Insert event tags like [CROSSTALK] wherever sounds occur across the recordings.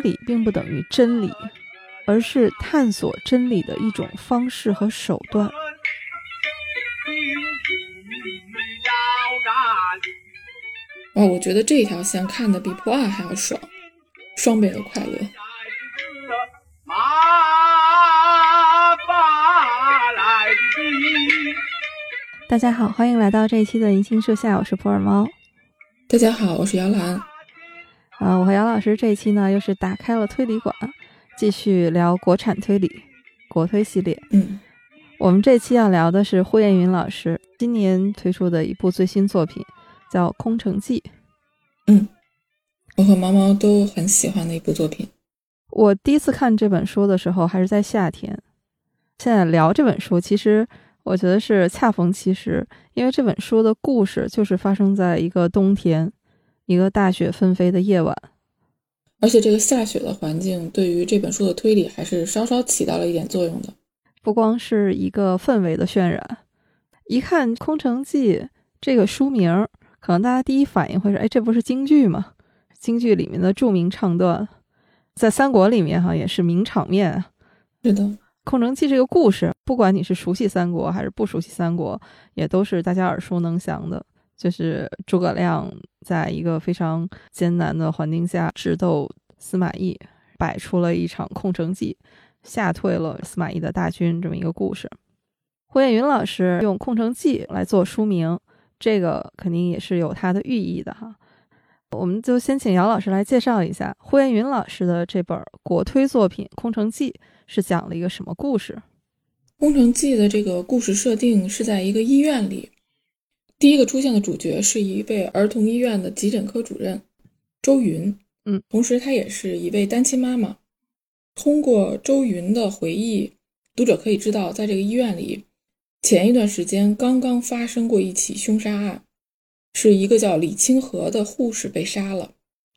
推理并不等于真理，而是探索真理的一种方式和手段。哦，我觉得这条线看的比破案还要爽，双倍的快乐。大家好，欢迎来到这一期的银杏树下，我是普洱猫。大家好，我是姚兰。啊，我和杨老师这一期呢，又是打开了推理馆，继续聊国产推理国推系列。嗯，我们这期要聊的是呼延云老师今年推出的一部最新作品，叫《空城计》。嗯，我和毛毛都很喜欢的一部作品。我第一次看这本书的时候还是在夏天，现在聊这本书，其实我觉得是恰逢其时，因为这本书的故事就是发生在一个冬天。一个大雪纷飞的夜晚，而且这个下雪的环境对于这本书的推理还是稍稍起到了一点作用的。不光是一个氛围的渲染，一看《空城计》这个书名，可能大家第一反应会是：哎，这不是京剧吗？京剧里面的著名唱段，在三国里面哈也是名场面。是的，《空城计》这个故事，不管你是熟悉三国还是不熟悉三国，也都是大家耳熟能详的。就是诸葛亮在一个非常艰难的环境下智斗司马懿，摆出了一场空城计，吓退了司马懿的大军这么一个故事。胡彦云老师用《空城计》来做书名，这个肯定也是有它的寓意的哈。我们就先请姚老师来介绍一下胡彦云老师的这本国推作品《空城计》是讲了一个什么故事。《空城计》的这个故事设定是在一个医院里。第一个出现的主角是一位儿童医院的急诊科主任周云，嗯，同时她也是一位单亲妈妈。通过周云的回忆，读者可以知道，在这个医院里，前一段时间刚刚发生过一起凶杀案，是一个叫李清河的护士被杀了。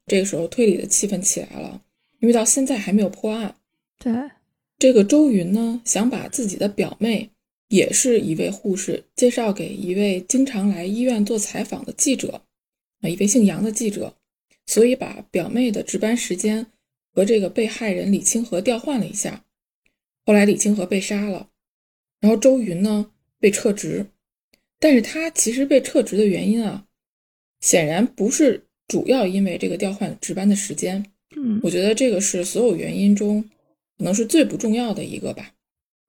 这个时候，推理的气氛起来了，因为到现在还没有破案。对，这个周云呢，想把自己的表妹。也是一位护士介绍给一位经常来医院做采访的记者，啊，一位姓杨的记者，所以把表妹的值班时间和这个被害人李清河调换了一下。后来李清河被杀了，然后周云呢被撤职，但是他其实被撤职的原因啊，显然不是主要因为这个调换值班的时间。嗯，我觉得这个是所有原因中可能是最不重要的一个吧。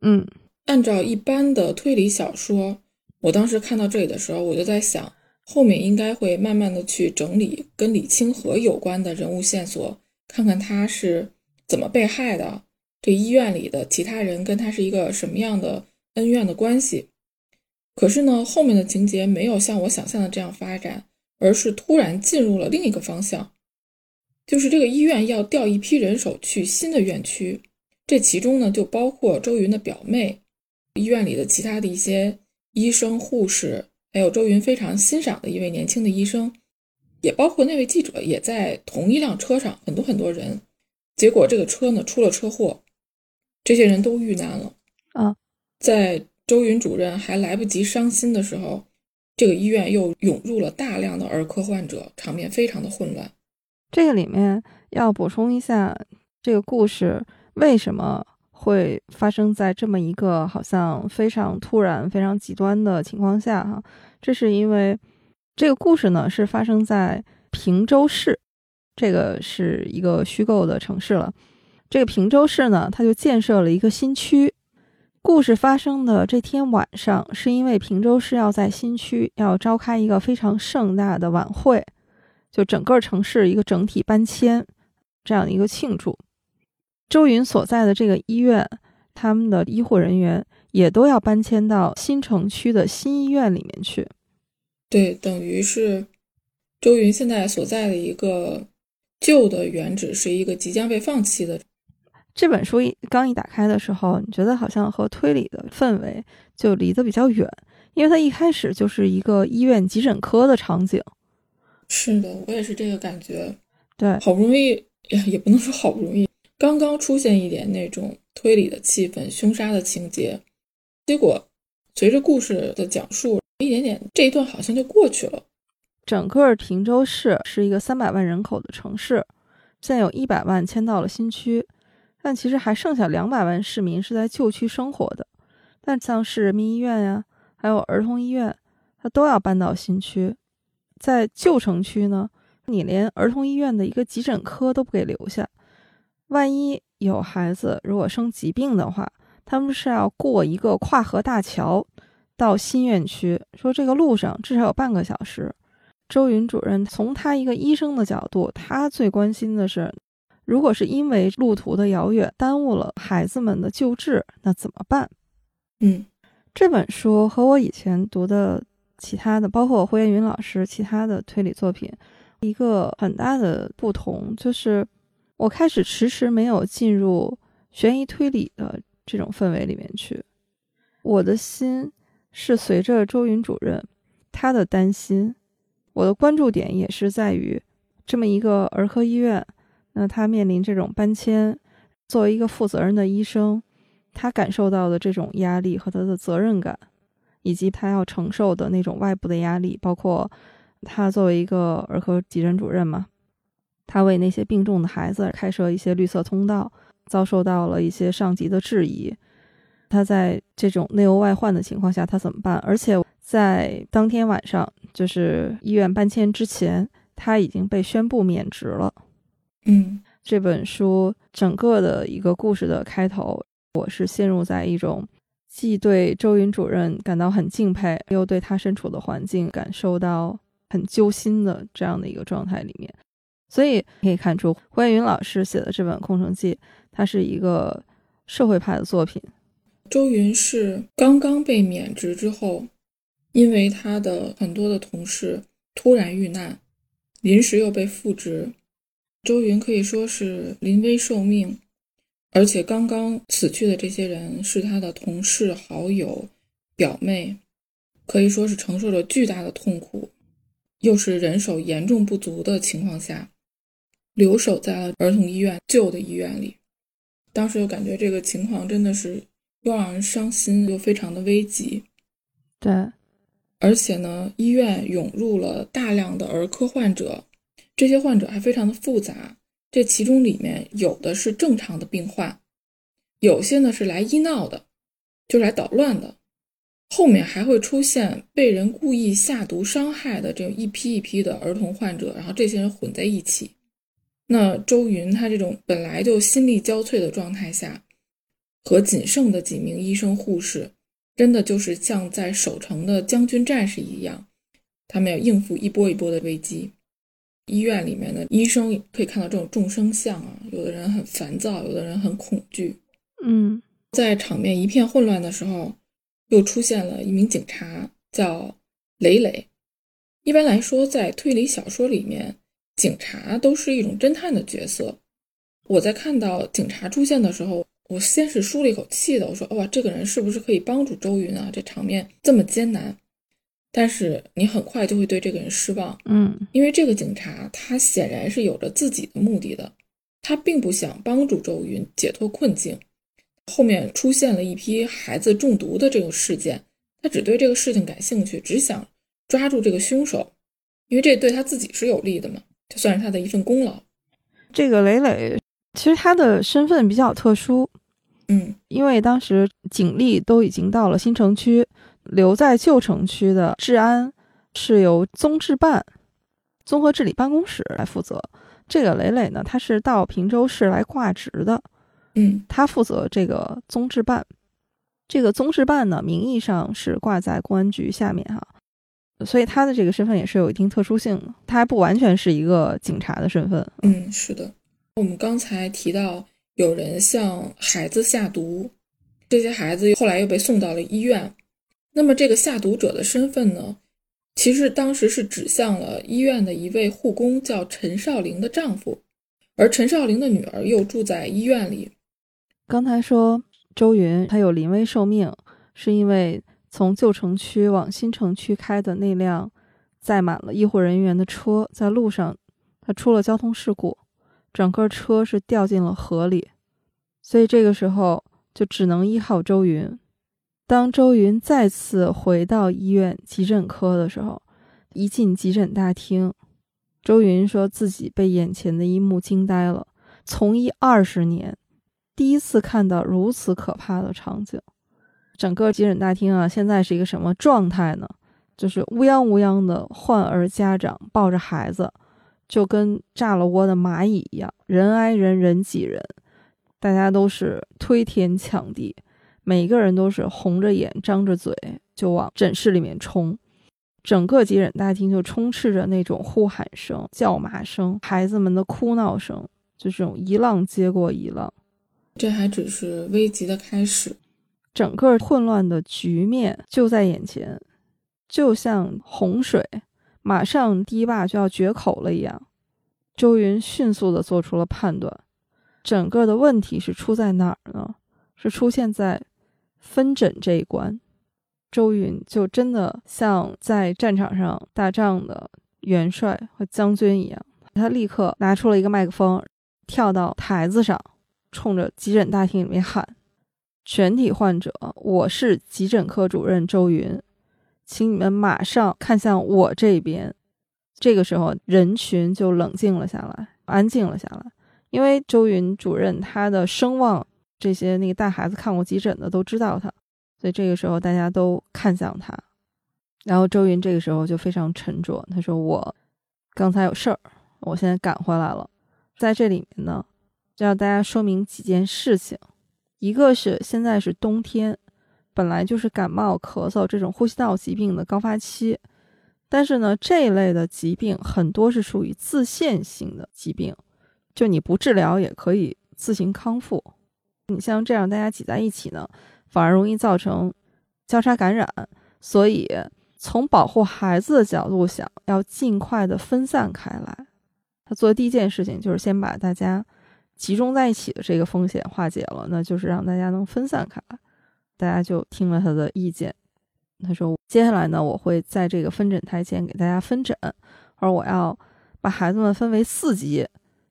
嗯。按照一般的推理小说，我当时看到这里的时候，我就在想，后面应该会慢慢的去整理跟李清河有关的人物线索，看看他是怎么被害的，这医院里的其他人跟他是一个什么样的恩怨的关系。可是呢，后面的情节没有像我想象的这样发展，而是突然进入了另一个方向，就是这个医院要调一批人手去新的院区，这其中呢就包括周云的表妹。医院里的其他的一些医生、护士，还有周云非常欣赏的一位年轻的医生，也包括那位记者，也在同一辆车上，很多很多人。结果这个车呢出了车祸，这些人都遇难了。啊，在周云主任还来不及伤心的时候，这个医院又涌入了大量的儿科患者，场面非常的混乱。这个里面要补充一下，这个故事为什么？会发生在这么一个好像非常突然、非常极端的情况下，哈，这是因为这个故事呢是发生在平州市，这个是一个虚构的城市了。这个平州市呢，它就建设了一个新区。故事发生的这天晚上，是因为平州市要在新区要召开一个非常盛大的晚会，就整个城市一个整体搬迁这样一个庆祝。周云所在的这个医院，他们的医护人员也都要搬迁到新城区的新医院里面去。对，等于是周云现在所在的一个旧的原址是一个即将被放弃的。这本书一刚一打开的时候，你觉得好像和推理的氛围就离得比较远，因为它一开始就是一个医院急诊科的场景。是的，我也是这个感觉。对，好不容易也也不能说好不容易。刚刚出现一点那种推理的气氛、凶杀的情节，结果随着故事的讲述，一点点这一段好像就过去了。整个平州市是一个三百万人口的城市，现在有一百万迁到了新区，但其实还剩下两百万市民是在旧区生活的。但像市人民医院呀，还有儿童医院，它都要搬到新区。在旧城区呢，你连儿童医院的一个急诊科都不给留下。万一有孩子如果生疾病的话，他们是要过一个跨河大桥到新院区，说这个路上至少有半个小时。周云主任从他一个医生的角度，他最关心的是，如果是因为路途的遥远耽误了孩子们的救治，那怎么办？嗯，这本书和我以前读的其他的，包括胡彦云老师其他的推理作品，一个很大的不同就是，我开始迟迟没有进入悬疑推理的这种氛围里面去，我的心是随着周云主任他的担心。我的关注点也是在于，这么一个儿科医院，那他面临这种搬迁，作为一个负责任的医生，他感受到的这种压力和他的责任感，以及他要承受的那种外部的压力，包括他作为一个儿科急诊主任嘛，他为那些病重的孩子开设一些绿色通道，遭受到了一些上级的质疑，他在这种内忧外患的情况下，他怎么办？而且。在当天晚上，就是医院搬迁之前，他已经被宣布免职了。嗯，这本书整个的一个故事的开头，我是陷入在一种既对周云主任感到很敬佩，又对他身处的环境感受到很揪心的这样的一个状态里面。所以可以看出，胡彦云老师写的这本《空城计》，它是一个社会派的作品。周云是刚刚被免职之后。因为他的很多的同事突然遇难，临时又被复职，周云可以说是临危受命，而且刚刚死去的这些人是他的同事、好友、表妹，可以说是承受着巨大的痛苦，又是人手严重不足的情况下，留守在了儿童医院旧的医院里，当时就感觉这个情况真的是又让人伤心又非常的危急，对。而且呢，医院涌入了大量的儿科患者，这些患者还非常的复杂。这其中里面有的是正常的病患，有些呢是来医闹的，就来捣乱的。后面还会出现被人故意下毒伤害的这一批一批的儿童患者，然后这些人混在一起。那周云他这种本来就心力交瘁的状态下，和仅剩的几名医生护士。真的就是像在守城的将军战士一样，他们要应付一波一波的危机。医院里面的医生可以看到这种众生相啊，有的人很烦躁，有的人很恐惧。嗯，在场面一片混乱的时候，又出现了一名警察，叫雷雷。一般来说，在推理小说里面，警察都是一种侦探的角色。我在看到警察出现的时候。我先是舒了一口气的，我说：“哇，这个人是不是可以帮助周云啊？这场面这么艰难。”但是你很快就会对这个人失望，嗯，因为这个警察他显然是有着自己的目的的，他并不想帮助周云解脱困境。后面出现了一批孩子中毒的这个事件，他只对这个事情感兴趣，只想抓住这个凶手，因为这对他自己是有利的嘛，就算是他的一份功劳。这个磊磊。其实他的身份比较特殊，嗯，因为当时警力都已经到了新城区，留在旧城区的治安是由综治办、综合治理办公室来负责。这个磊磊呢，他是到平州市来挂职的，嗯，他负责这个综治办。这个综治办呢，名义上是挂在公安局下面哈，所以他的这个身份也是有一定特殊性的，他还不完全是一个警察的身份。嗯，是的。我们刚才提到有人向孩子下毒，这些孩子后来又被送到了医院。那么这个下毒者的身份呢？其实当时是指向了医院的一位护工，叫陈少玲的丈夫，而陈少玲的女儿又住在医院里。刚才说周云他有临危受命，是因为从旧城区往新城区开的那辆载满了医护人员的车，在路上他出了交通事故。整个车是掉进了河里，所以这个时候就只能依靠周云。当周云再次回到医院急诊科的时候，一进急诊大厅，周云说自己被眼前的一幕惊呆了，从医二十年，第一次看到如此可怕的场景。整个急诊大厅啊，现在是一个什么状态呢？就是乌泱乌泱的患儿家长抱着孩子，就跟炸了窝的蚂蚁一样，人挨人人挤人，大家都是推天抢地，每个人都是红着眼张着嘴就往诊室里面冲，整个急诊大厅就充斥着那种呼喊声、叫骂声、孩子们的哭闹声，就这种一浪接过一浪。这还只是危急的开始。整个混乱的局面就在眼前，就像洪水马上堤坝就要决口了一样。周云迅速的做出了判断，整个的问题是出在哪儿呢？是出现在分诊这一关。周云就真的像在战场上打仗的元帅和将军一样，他立刻拿出了一个麦克风，跳到台子上，冲着急诊大厅里面喊。全体患者，我是急诊科主任周云，请你们马上看向我这边。这个时候，人群就冷静了下来，安静了下来。因为周云主任他的声望，这些那个带孩子看过急诊的都知道他，所以这个时候大家都看向他。然后周云这个时候就非常沉着，他说：“我刚才有事儿，我现在赶回来了。在这里面呢，就要大家说明几件事情。”一个是现在是冬天，本来就是感冒、咳嗽这种呼吸道疾病的高发期，但是呢，这一类的疾病很多是属于自限性的疾病，就你不治疗也可以自行康复。你像这样大家挤在一起呢，反而容易造成交叉感染。所以从保护孩子的角度想，要尽快的分散开来。他做的第一件事情就是先把大家。集中在一起的这个风险化解了，那就是让大家能分散开来。大家就听了他的意见，他说：“接下来呢，我会在这个分诊台前给大家分诊，而我要把孩子们分为四级。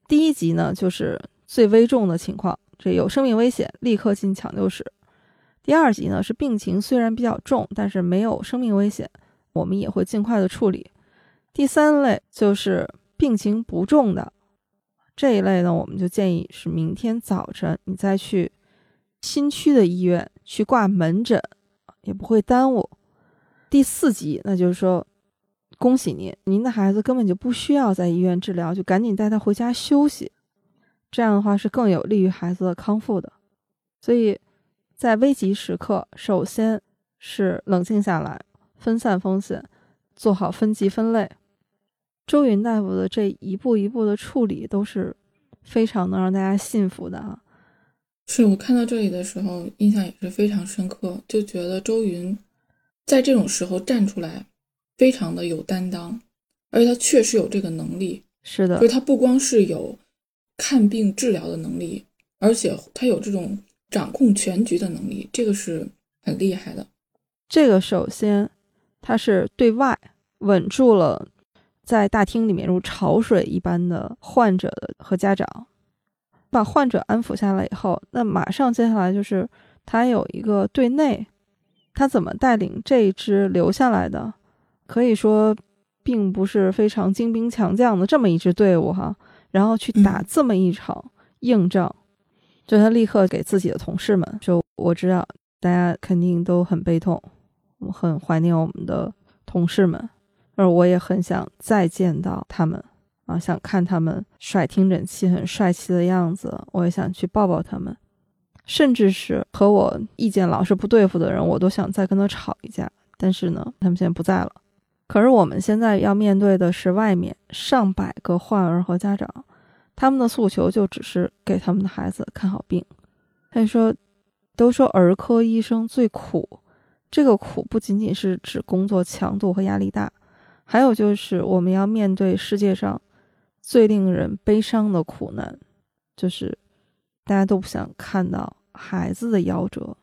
第一级呢，就是最危重的情况，这有生命危险，立刻进抢救室。第二级呢，是病情虽然比较重，但是没有生命危险，我们也会尽快的处理。第三类就是病情不重的。”这一类呢，我们就建议是明天早晨你再去新区的医院去挂门诊，也不会耽误。第四级，那就是说，恭喜您，您的孩子根本就不需要在医院治疗，就赶紧带他回家休息。这样的话是更有利于孩子的康复的。所以在危急时刻，首先是冷静下来，分散风险，做好分级分类。周云大夫的这一步一步的处理都是非常能让大家信服的啊！是我看到这里的时候，印象也是非常深刻，就觉得周云在这种时候站出来，非常的有担当，而且他确实有这个能力。是的，就是他不光是有看病治疗的能力，而且他有这种掌控全局的能力，这个是很厉害的。这个首先，他是对外稳住了。在大厅里面如潮水一般的患者和家长，把患者安抚下来以后，那马上接下来就是他有一个对内，他怎么带领这一支留下来的，可以说并不是非常精兵强将的这么一支队伍哈，然后去打这么一场硬仗，就他立刻给自己的同事们就我知道大家肯定都很悲痛，我很怀念我们的同事们。而我也很想再见到他们啊，想看他们甩听诊器很帅气的样子，我也想去抱抱他们，甚至是和我意见老是不对付的人，我都想再跟他吵一架。但是呢，他们现在不在了。可是我们现在要面对的是外面上百个患儿和家长，他们的诉求就只是给他们的孩子看好病。他说，都说儿科医生最苦，这个苦不仅仅是指工作强度和压力大。还有就是，我们要面对世界上最令人悲伤的苦难，就是大家都不想看到孩子的夭折，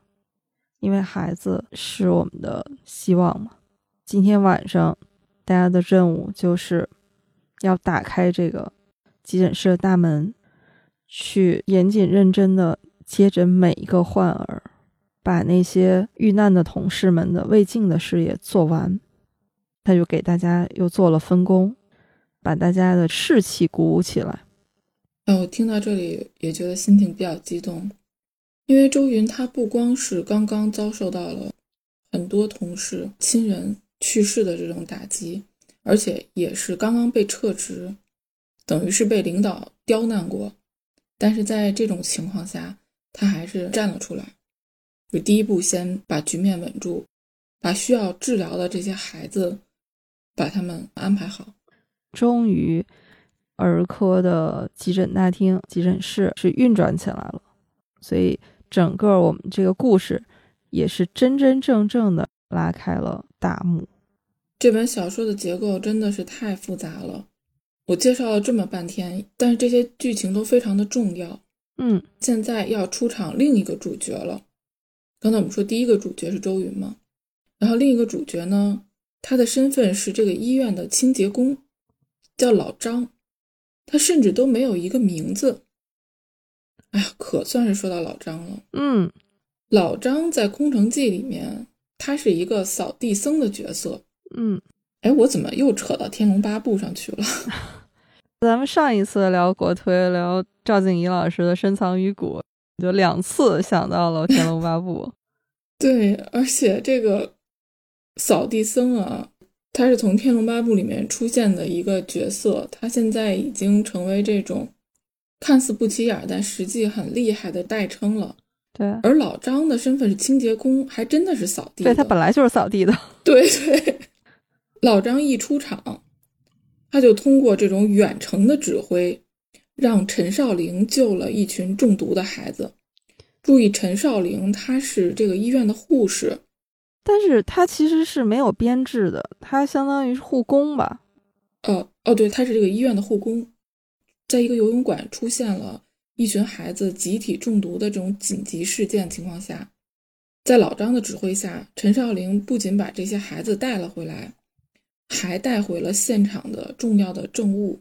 因为孩子是我们的希望嘛。今天晚上，大家的任务就是要打开这个急诊室的大门，去严谨认真的接诊每一个患儿，把那些遇难的同事们的未尽的事业做完。他就给大家又做了分工，把大家的士气鼓舞起来。哦，我听到这里也觉得心情比较激动，因为周云他不光是刚刚遭受到了很多同事亲人去世的这种打击，而且也是刚刚被撤职，等于是被领导刁难过。但是在这种情况下，他还是站了出来，就第一步先把局面稳住，把需要治疗的这些孩子把他们安排好，终于。儿科的急诊大厅、急诊室是运转起来了，所以整个我们这个故事也是真真正正的拉开了大幕。这本小说的结构真的是太复杂了，我介绍了这么半天，但是这些剧情都非常的重要。嗯，现在要出场另一个主角了。刚才我们说第一个主角是周云嘛，然后另一个主角呢，他的身份是这个医院的清洁工，叫老张。他甚至都没有一个名字，哎呀，可算是说到老张了。嗯，老张在《空城计》里面，他是一个扫地僧的角色。嗯，哎，我怎么又扯到《天龙八部》上去了？[LAUGHS] 咱们上一次聊国推，聊赵静怡老师的《深藏于骨》，就两次想到了《天龙八部》。[LAUGHS] 对，而且这个扫地僧啊。他是从《天龙八部》里面出现的一个角色，他现在已经成为这种看似不起眼但实际很厉害的代称了。对，而老张的身份是清洁工，还真的是扫地。对他本来就是扫地的。[LAUGHS] 对对，老张一出场，他就通过这种远程的指挥，让陈少玲救了一群中毒的孩子。注意，陈少玲她是这个医院的护士。但是他其实是没有编制的，他相当于是护工吧？哦哦，对，他是这个医院的护工，在一个游泳馆出现了一群孩子集体中毒的这种紧急事件情况下，在老张的指挥下，陈少玲不仅把这些孩子带了回来，还带回了现场的重要的证物。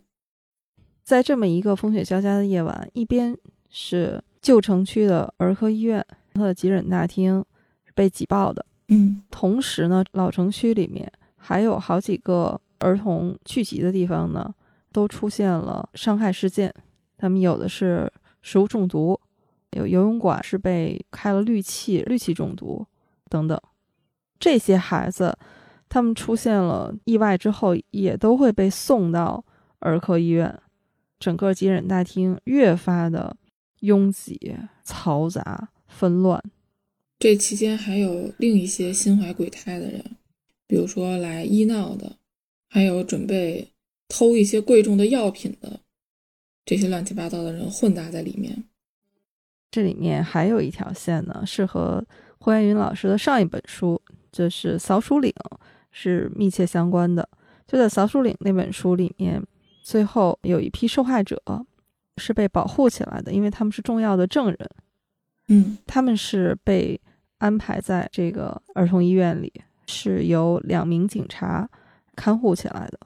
在这么一个风雪交加的夜晚，一边是旧城区的儿科医院，它的急诊大厅是被挤爆的。嗯，同时呢，老城区里面还有好几个儿童聚集的地方呢，都出现了伤害事件。他们有的是食物中毒，有游泳馆是被开了氯气，氯气中毒等等。这些孩子，他们出现了意外之后，也都会被送到儿科医院。整个急诊大厅越发的拥挤、嘈杂、纷乱。这期间还有另一些心怀鬼胎的人，比如说来医闹的，还有准备偷一些贵重的药品的，这些乱七八糟的人混杂在里面。这里面还有一条线呢，是和霍元云老师的上一本书，就是《扫鼠岭》是密切相关的。就在《扫鼠岭》那本书里面，最后有一批受害者是被保护起来的，因为他们是重要的证人。嗯，他们是被。安排在这个儿童医院里，是由两名警察看护起来的。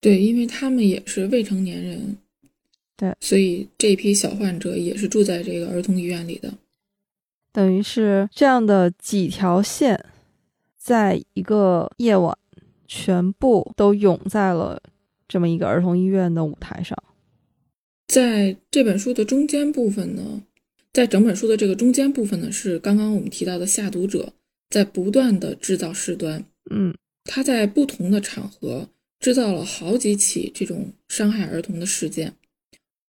对，因为他们也是未成年人，对，所以这批小患者也是住在这个儿童医院里的。等于是这样的几条线，在一个夜晚，全部都涌在了这么一个儿童医院的舞台上。在这本书的中间部分呢？在整本书的这个中间部分呢，是刚刚我们提到的下毒者在不断的制造事端，嗯，他在不同的场合制造了好几起这种伤害儿童的事件。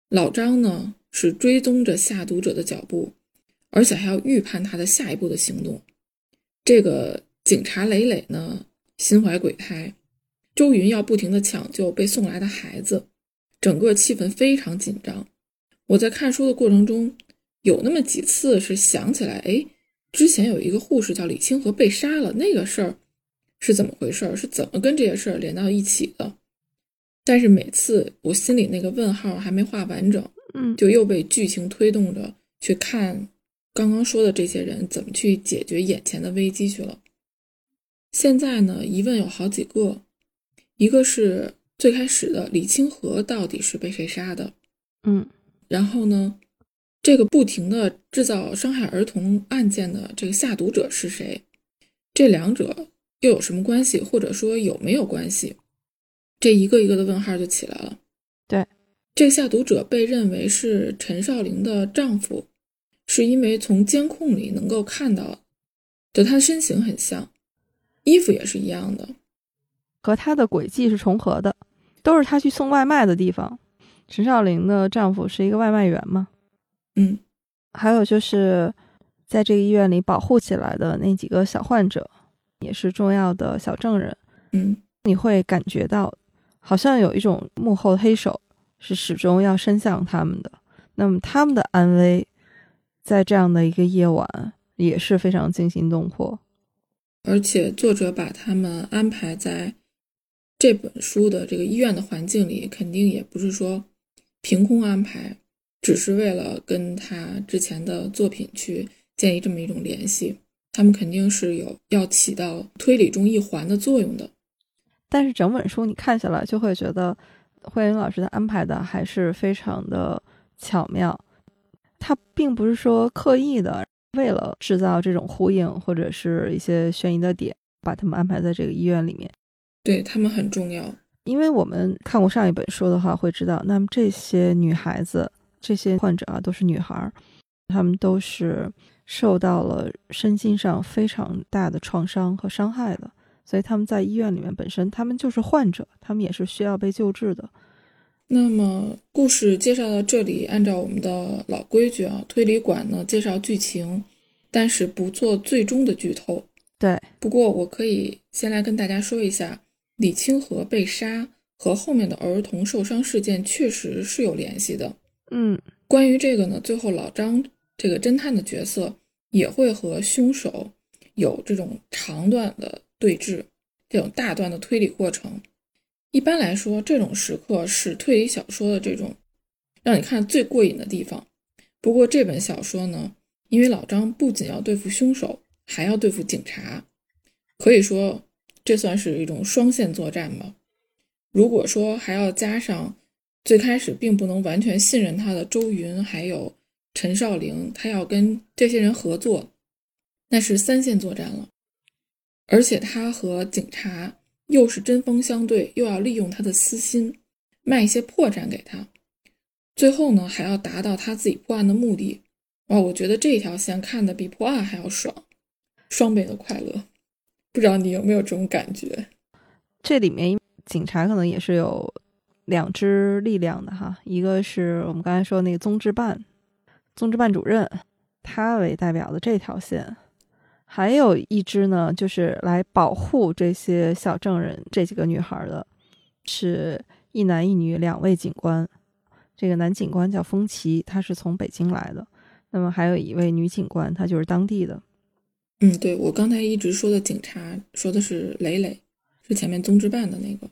老张呢是追踪着下毒者的脚步，而且还要预判他的下一步的行动。这个警察磊磊呢心怀鬼胎，周云要不停的抢救被送来的孩子，整个气氛非常紧张。我在看书的过程中。有那么几次是想起来，哎，之前有一个护士叫李清河被杀了，那个事儿是怎么回事？是怎么跟这些事儿连到一起的？但是每次我心里那个问号还没画完整，嗯，就又被剧情推动着去看刚刚说的这些人怎么去解决眼前的危机去了。现在呢，疑问有好几个，一个是最开始的李清河到底是被谁杀的？嗯，然后呢？这个不停的制造伤害儿童案件的这个下毒者是谁？这两者又有什么关系，或者说有没有关系？这一个一个的问号就起来了。对，这个下毒者被认为是陈少玲的丈夫，是因为从监控里能够看到，就他的身形很像，衣服也是一样的，和他的轨迹是重合的，都是他去送外卖的地方。陈少玲的丈夫是一个外卖员嘛？嗯，还有就是在这个医院里保护起来的那几个小患者，也是重要的小证人。嗯，你会感觉到，好像有一种幕后黑手是始终要伸向他们的。那么他们的安危，在这样的一个夜晚也是非常惊心动魄。而且作者把他们安排在这本书的这个医院的环境里，肯定也不是说凭空安排，只是为了跟他之前的作品去建立这么一种联系。他们肯定是有要起到推理中一环的作用的。但是整本书你看下来，就会觉得慧云老师的安排的还是非常的巧妙。他并不是说刻意的为了制造这种呼应或者是一些悬疑的点，把他们安排在这个医院里面。对他们很重要，因为我们看过上一本书的话，会知道，那么这些女孩子、这些患者啊，都是女孩，她们都是受到了身心上非常大的创伤和伤害的。所以他们在医院里面本身，他们就是患者，他们也是需要被救治的。那么故事介绍到这里，按照我们的老规矩啊，推理馆呢介绍剧情，但是不做最终的剧透。对，不过我可以先来跟大家说一下，李清河被杀和后面的儿童受伤事件确实是有联系的。嗯，关于这个呢，最后老张这个侦探的角色也会和凶手有这种长段的。对峙这种大段的推理过程，一般来说，这种时刻是推理小说的这种让你看最过瘾的地方。不过这本小说呢，因为老张不仅要对付凶手，还要对付警察，可以说这算是一种双线作战吧。如果说还要加上最开始并不能完全信任他的周云，还有陈少玲，他要跟这些人合作，那是三线作战了。而且他和警察又是针锋相对，又要利用他的私心卖一些破绽给他，最后呢还要达到他自己破案的目的。哇，我觉得这条线看的比破案还要爽，双倍的快乐。不知道你有没有这种感觉？这里面警察可能也是有两支力量的哈，一个是我们刚才说那个综治办，综治办主任，他为代表的这条线。还有一支呢，就是来保护这些小证人这几个女孩的，是一男一女两位警官。这个男警官叫风奇，他是从北京来的。那么还有一位女警官，她就是当地的。嗯，对我刚才一直说的警察，说的是磊磊，是前面综治办的那个。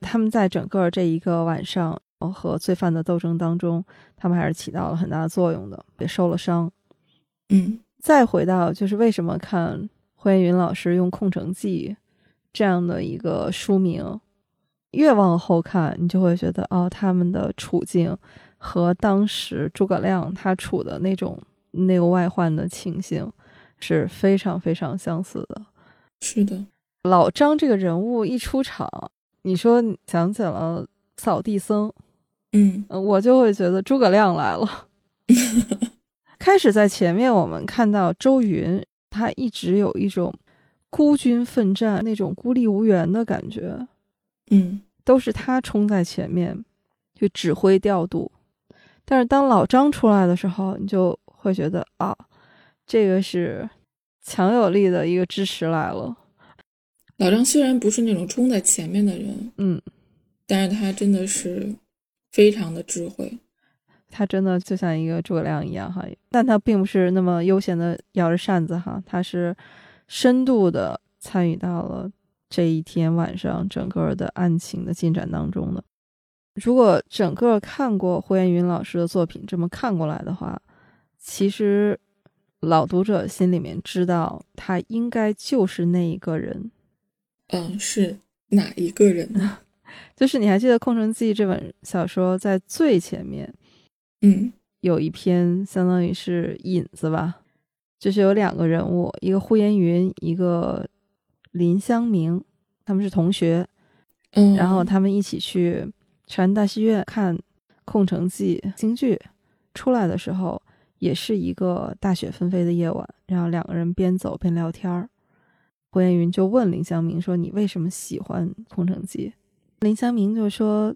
他们在整个这一个晚上和罪犯的斗争当中，他们还是起到了很大的作用的，也受了伤。嗯。再回到就是为什么看霍元云老师用《空城计》这样的一个书名，越往后看，你就会觉得哦，他们的处境和当时诸葛亮他处的那种内忧外患的情形是非常非常相似的。是的，老张这个人物一出场，你说想起了扫地僧，嗯，我就会觉得诸葛亮来了。[LAUGHS] 开始在前面，我们看到周云，他一直有一种孤军奋战、那种孤立无援的感觉，嗯，都是他冲在前面去指挥调度。但是当老张出来的时候，你就会觉得啊，这个是强有力的一个支持来了。老张虽然不是那种冲在前面的人，嗯，但是他真的是非常的智慧。他真的就像一个诸葛亮一样哈，但他并不是那么悠闲的摇着扇子哈，他是深度的参与到了这一天晚上整个的案情的进展当中的。如果整个看过胡彦云老师的作品这么看过来的话，其实老读者心里面知道他应该就是那一个人。嗯，是哪一个人呢？[LAUGHS] 就是你还记得《空城计》这本小说在最前面。嗯，有一篇相当于是引子吧，就是有两个人物，一个呼延云，一个林香明，他们是同学。嗯，然后他们一起去长安大戏院看《空城计》京剧，出来的时候也是一个大雪纷飞的夜晚，然后两个人边走边聊天儿。胡彦云就问林湘明说：“你为什么喜欢《空城计》？”林湘明就说：“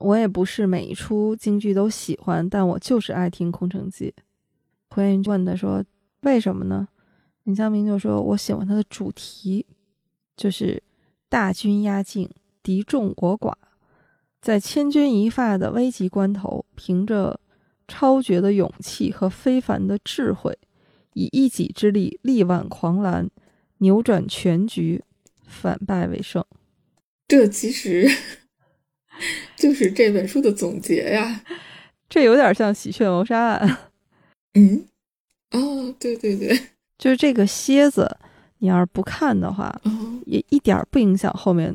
我也不是每一出京剧都喜欢，但我就是爱听《空城计》。”胡彦云问他说：“为什么呢？”林湘明就说：“我喜欢它的主题，就是大军压境，敌众我寡，在千钧一发的危急关头，凭着超绝的勇气和非凡的智慧，以一己之力力挽狂澜，扭转全局，反败为胜。”这其实 [LAUGHS] 就是这本书的总结呀。这有点像《喜鹊谋杀案》。[LAUGHS] 嗯，哦，对对对。就是这个蝎子，你要是不看的话，也一点不影响后面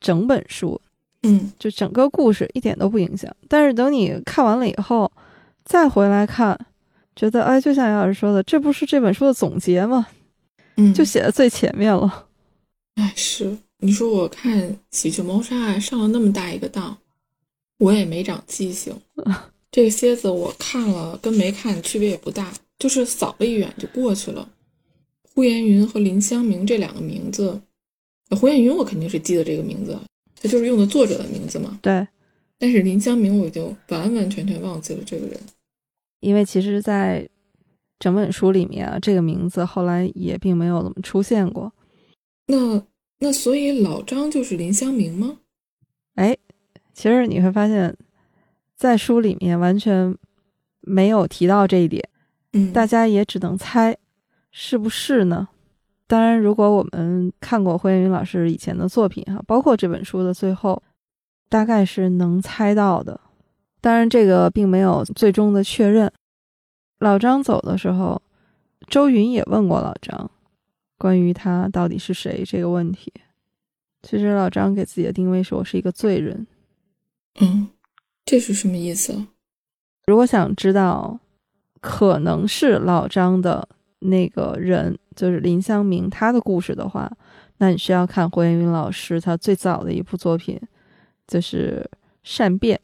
整本书。嗯，就整个故事一点都不影响。但是等你看完了以后，再回来看，觉得哎，就像杨老师说的，这不是这本书的总结吗？嗯，就写在最前面了。哎，是你说我看《喜鹊谋杀案》上了那么大一个当，我也没长记性。[LAUGHS] 这个蝎子我看了跟没看区别也不大，就是扫了一眼就过去了。呼延云和林湘明这两个名字，呼延云我肯定是记得这个名字，他就是用的作者的名字嘛。对，但是林湘明我就完完全全忘记了这个人，因为其实，在整本书里面啊，这个名字后来也并没有怎么出现过。那那所以老张就是林湘明吗？哎，其实你会发现，在书里面完全没有提到这一点，嗯，大家也只能猜。是不是呢？当然，如果我们看过胡彦云老师以前的作品哈，包括这本书的最后，大概是能猜到的。当然，这个并没有最终的确认。老张走的时候，周云也问过老张，关于他到底是谁这个问题。其实老张给自己的定位是我是一个罪人。嗯，这是什么意思？如果想知道可能是老张的。那个人就是林湘明，他的故事的话，那你需要看胡彦斌老师他最早的一部作品，就是《善变》。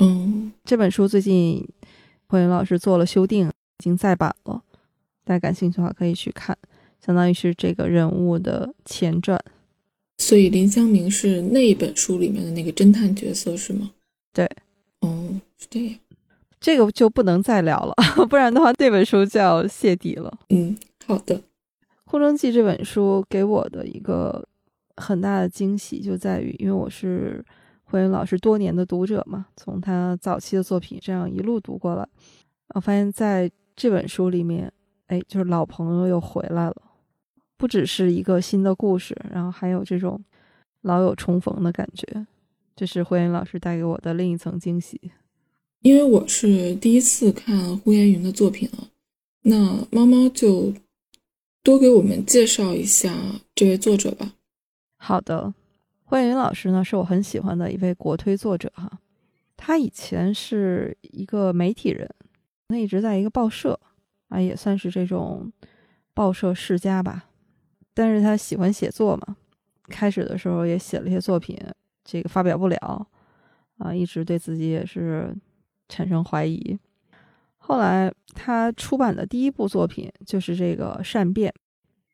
嗯，这本书最近胡彦云老师做了修订，已经再版了，大家感兴趣的话可以去看，相当于是这个人物的前传。所以林湘明是那一本书里面的那个侦探角色是吗？对，哦，是这样。这个就不能再聊了，不然的话，这本书就要泄底了。嗯，好的。《空城计》这本书给我的一个很大的惊喜就在于，因为我是胡云老师多年的读者嘛，从他早期的作品这样一路读过来，我发现在这本书里面，哎，就是老朋友又回来了，不只是一个新的故事，然后还有这种老友重逢的感觉，这是胡云老师带给我的另一层惊喜。因为我是第一次看呼延云的作品啊，那猫猫就多给我们介绍一下这位作者吧。好的，呼延云老师呢是我很喜欢的一位国推作者哈，他以前是一个媒体人，那一直在一个报社啊，也算是这种报社世家吧。但是他喜欢写作嘛，开始的时候也写了些作品，这个发表不了啊，一直对自己也是。产生怀疑，后来他出版的第一部作品就是这个《善变》。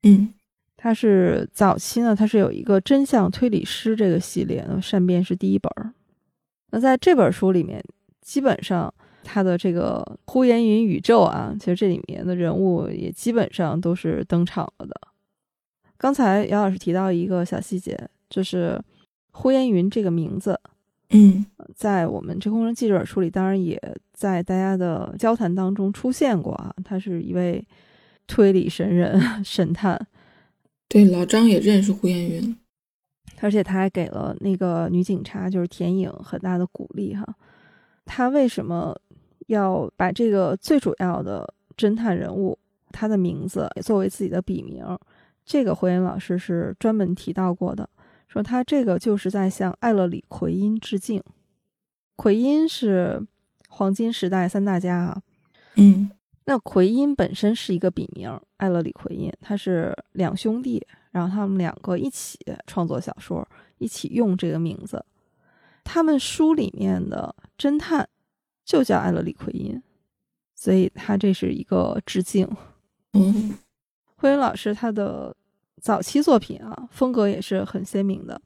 嗯，他是早期呢，他是有一个真相推理师这个系列，《善变》是第一本。那在这本书里面，基本上他的这个呼延云宇宙啊，其实这里面的人物也基本上都是登场了的。刚才姚老师提到一个小细节，就是呼延云这个名字。嗯，在我们《这空城记》这本书里，当然也在大家的交谈当中出现过啊。他是一位推理神人、[LAUGHS] 神探。对，老张也认识胡彦云，而且他还给了那个女警察，就是田颖很大的鼓励哈。他为什么要把这个最主要的侦探人物他的名字也作为自己的笔名？这个胡彦老师是专门提到过的。说他这个就是在向艾勒里·奎因致敬。奎因是黄金时代三大家啊，嗯，那奎因本身是一个笔名，艾勒里·奎因，他是两兄弟，然后他们两个一起创作小说，一起用这个名字。他们书里面的侦探就叫艾勒里奎因，所以他这是一个致敬。嗯，[LAUGHS] 慧云老师他的早期作品啊，风格也是很鲜明的，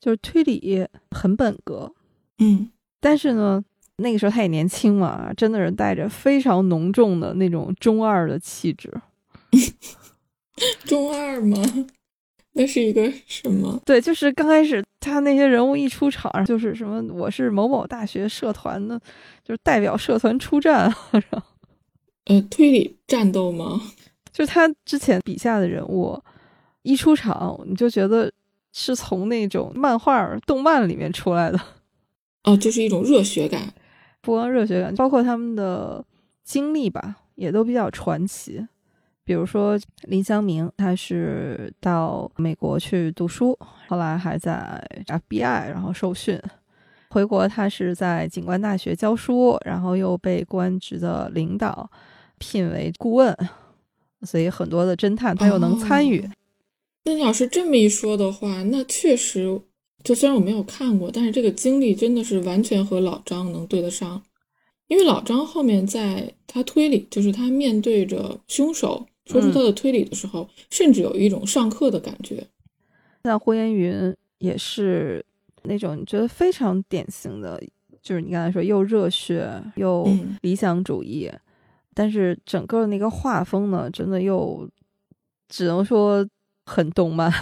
就是推理很本格。嗯，但是呢，那个时候他也年轻嘛，真的是带着非常浓重的那种中二的气质。[LAUGHS] 中二吗？那是一个什么？对，就是刚开始他那些人物一出场，就是什么我是某某大学社团的，就是代表社团出战。[LAUGHS] 呃，推理战斗吗？[LAUGHS] 就他之前笔下的人物一出场，你就觉得是从那种漫画、动漫里面出来的。哦，就是一种热血感，不光热血感，包括他们的经历吧，也都比较传奇。比如说林湘明，他是到美国去读书，后来还在 FBI 然后受训，回国他是在警官大学教书，然后又被公安局的领导聘为顾问，所以很多的侦探他又能参与。那你要是这么一说的话，那确实，就虽然我没有看过，但是这个经历真的是完全和老张能对得上，因为老张后面在他推理，就是他面对着凶手。说出他的推理的时候，甚至有一种上课的感觉。那胡延云也是那种你觉得非常典型的，就是你刚才说又热血又理想主义，但是整个那个画风呢，真的又只能说很动漫。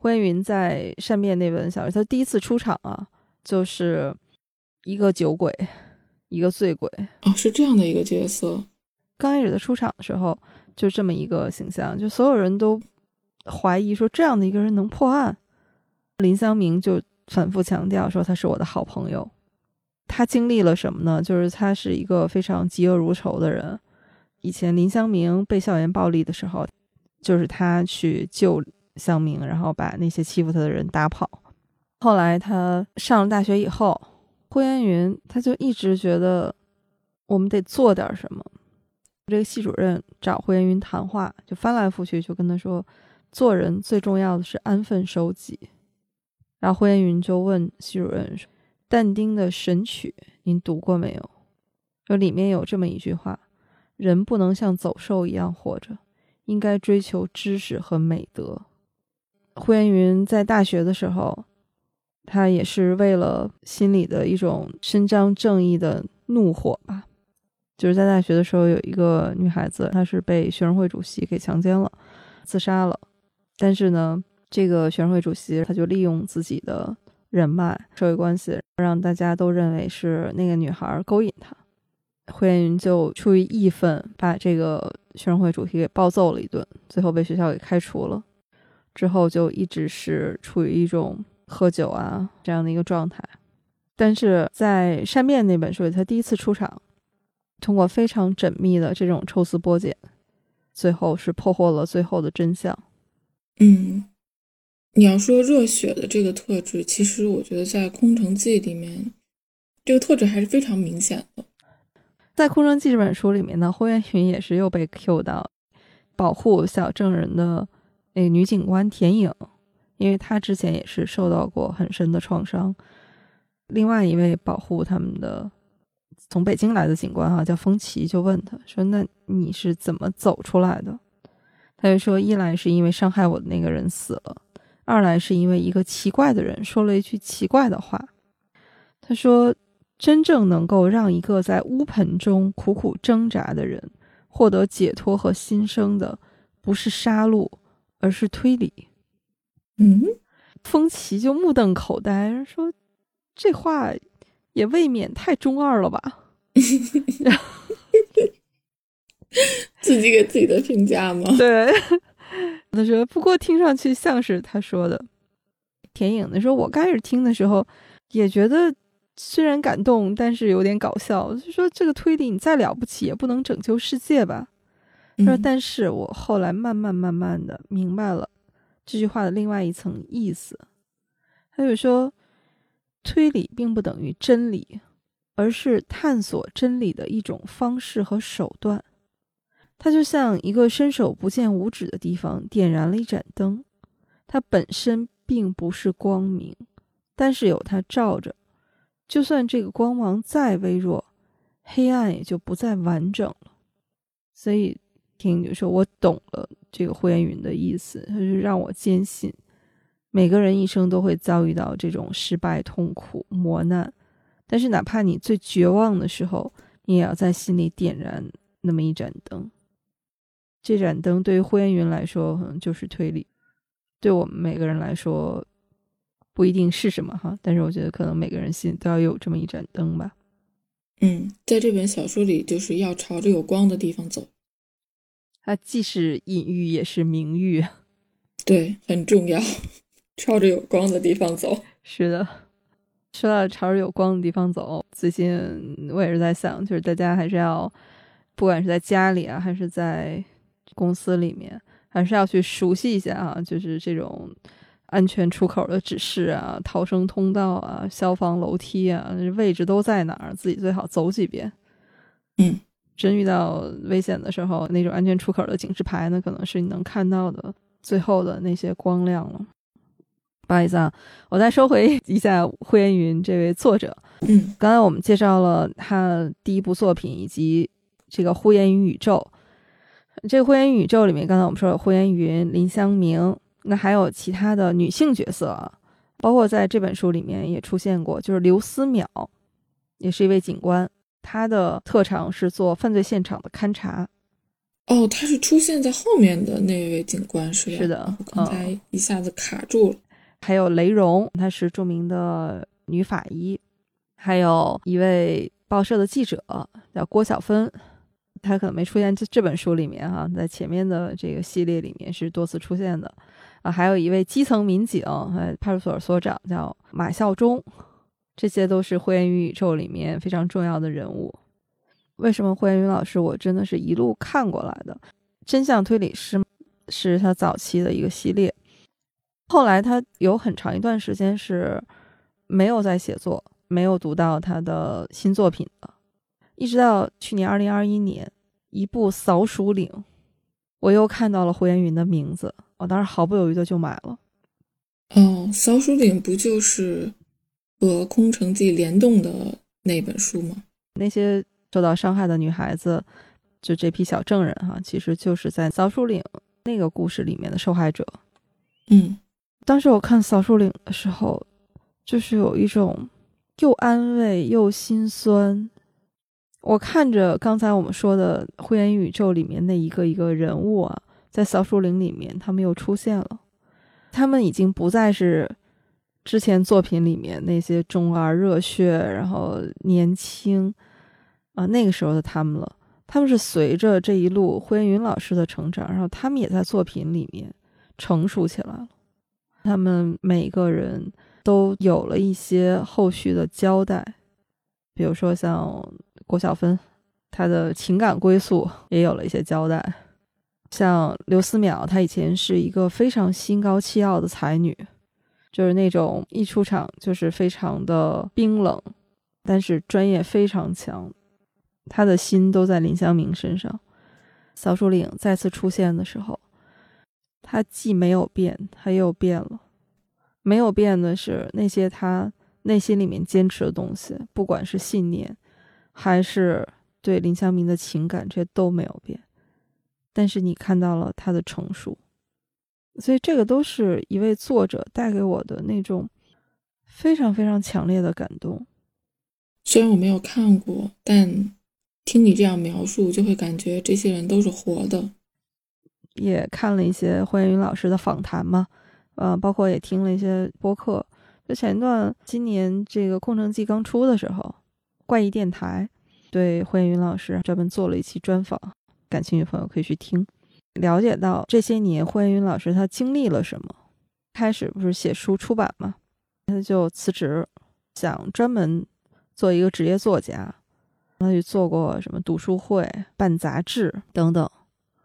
胡延云在《善变》那本小说，他第一次出场啊，就是一个酒鬼，一个醉鬼。哦，是这样的一个角色。刚开始他出场的时候。就这么一个形象，就所有人都怀疑说这样的一个人能破案。林湘明就反复强调说他是我的好朋友。他经历了什么呢？就是他是一个非常嫉恶如仇的人。以前林湘明被校园暴力的时候，就是他去救乡民，然后把那些欺负他的人打跑。后来他上了大学以后，呼延云他就一直觉得我们得做点什么。这个系主任找胡延云谈话，就翻来覆去就跟他说，做人最重要的是安分守己。然后胡延云就问系主任说：“但丁的《神曲》您读过没有？说里面有这么一句话：人不能像走兽一样活着，应该追求知识和美德。”胡延云在大学的时候，他也是为了心里的一种伸张正义的怒火吧。就是在大学的时候，有一个女孩子，她是被学生会主席给强奸了，自杀了。但是呢，这个学生会主席他就利用自己的人脉、社会关系，让大家都认为是那个女孩勾引他。胡延云就出于义愤，把这个学生会主席给暴揍了一顿，最后被学校给开除了。之后就一直是处于一种喝酒啊这样的一个状态。但是在《善变》那本书里，他第一次出场。通过非常缜密的这种抽丝剥茧，最后是破获了最后的真相。嗯，你要说热血的这个特质，其实我觉得在《空城计》里面，这个特质还是非常明显的。在《空城计》这本书里面呢，霍元云也是又被 Q 到保护小证人的那个女警官田颖，因为她之前也是受到过很深的创伤。另外一位保护他们的。从北京来的警官哈叫风奇，就问他说：“那你是怎么走出来的？”他就说：“一来是因为伤害我的那个人死了，二来是因为一个奇怪的人说了一句奇怪的话。”他说：“真正能够让一个在乌盆中苦苦挣扎的人获得解脱和新生的，不是杀戮，而是推理。”嗯，风奇就目瞪口呆，说：“这话也未免太中二了吧？[LAUGHS] ”自己给自己的评价吗？[LAUGHS] 对，他说。不过听上去像是他说的。田颖的说，我开始听的时候也觉得虽然感动，但是有点搞笑。就说这个推理你再了不起，也不能拯救世界吧？他说，但是我后来慢慢慢慢的明白了这句话的另外一层意思。他就说，推理并不等于真理。而是探索真理的一种方式和手段，它就像一个伸手不见五指的地方点燃了一盏灯，它本身并不是光明，但是有它照着，就算这个光芒再微弱，黑暗也就不再完整了。所以，听就说我懂了这个呼延云的意思，他就让我坚信，每个人一生都会遭遇到这种失败、痛苦、磨难，但是哪怕你最绝望的时候，你也要在心里点燃那么一盏灯。这盏灯对于呼延云来说，可能就是推理；对我们每个人来说，不一定是什么哈。但是我觉得，可能每个人心里都要有这么一盏灯吧。嗯，在这本小说里，就是要朝着有光的地方走。它既是隐喻，也是明喻。[LAUGHS] 对，很重要，朝着有光的地方走。是的，说到朝着有光的地方走，最近我也是在想，就是大家还是要，不管是在家里啊，还是在。公司里面还是要去熟悉一下啊，就是这种安全出口的指示啊、逃生通道啊、消防楼梯啊，位置都在哪儿，自己最好走几遍。嗯，真遇到危险的时候，那种安全出口的警示牌呢，可能是你能看到的最后的那些光亮了。不好意思啊，我再收回一下呼延云这位作者。嗯，刚才我们介绍了他第一部作品以及这个呼延云宇宙。这个《呼延云宇宙》里面，刚才我们说了呼延云、林香明，那还有其他的女性角色啊，包括在这本书里面也出现过，就是刘思淼，也是一位警官，他的特长是做犯罪现场的勘查。哦，他是出现在后面的那位警官是吧？是的，我刚才一下子卡住了。还有雷荣，她是著名的女法医，还有一位报社的记者叫郭晓芬。她可能没出现这这本书里面哈，在前面的这个系列里面是多次出现的啊。还有一位基层民警，呃，派出所所长叫马孝忠，这些都是呼延云宇宙里面非常重要的人物。为什么呼延云老师我真的是一路看过来的？真相推理师是他早期的一个系列，后来他有很长一段时间是没有在写作，没有读到他的新作品的。一直到去年二零二一年，一部《扫鼠岭》，我又看到了胡延云的名字，我当时毫不犹豫的就买了。哦，《扫鼠岭》不就是和《空城计》联动的那本书吗？那些受到伤害的女孩子，就这批小证人哈，其实就是在《扫树岭》那个故事里面的受害者。嗯，当时我看《扫树岭》的时候，就是有一种又安慰又心酸。我看着刚才我们说的《灰原宇宙》里面那一个一个人物啊，在扫树林里面，他们又出现了。他们已经不再是之前作品里面那些中二、热血，然后年轻啊那个时候的他们了。他们是随着这一路呼延云老师的成长，然后他们也在作品里面成熟起来了。他们每个人都有了一些后续的交代，比如说像。郭晓芬，她的情感归宿也有了一些交代。像刘思邈，她以前是一个非常心高气傲的才女，就是那种一出场就是非常的冰冷，但是专业非常强。他的心都在林香明身上。小树岭再次出现的时候，他既没有变，他又变了。没有变的是那些他内心里面坚持的东西，不管是信念。还是对林香明的情感，这些都没有变，但是你看到了他的成熟，所以这个都是一位作者带给我的那种非常非常强烈的感动。虽然我没有看过，但听你这样描述，就会感觉这些人都是活的。也看了一些霍元云老师的访谈嘛，呃，包括也听了一些播客。就前一段，今年这个《空城计》刚出的时候。怪异电台对霍延云老师专门做了一期专访，感兴趣的朋友可以去听，了解到这些年霍延云老师他经历了什么。开始不是写书出版嘛，他就辞职，想专门做一个职业作家。他去做过什么读书会、办杂志等等，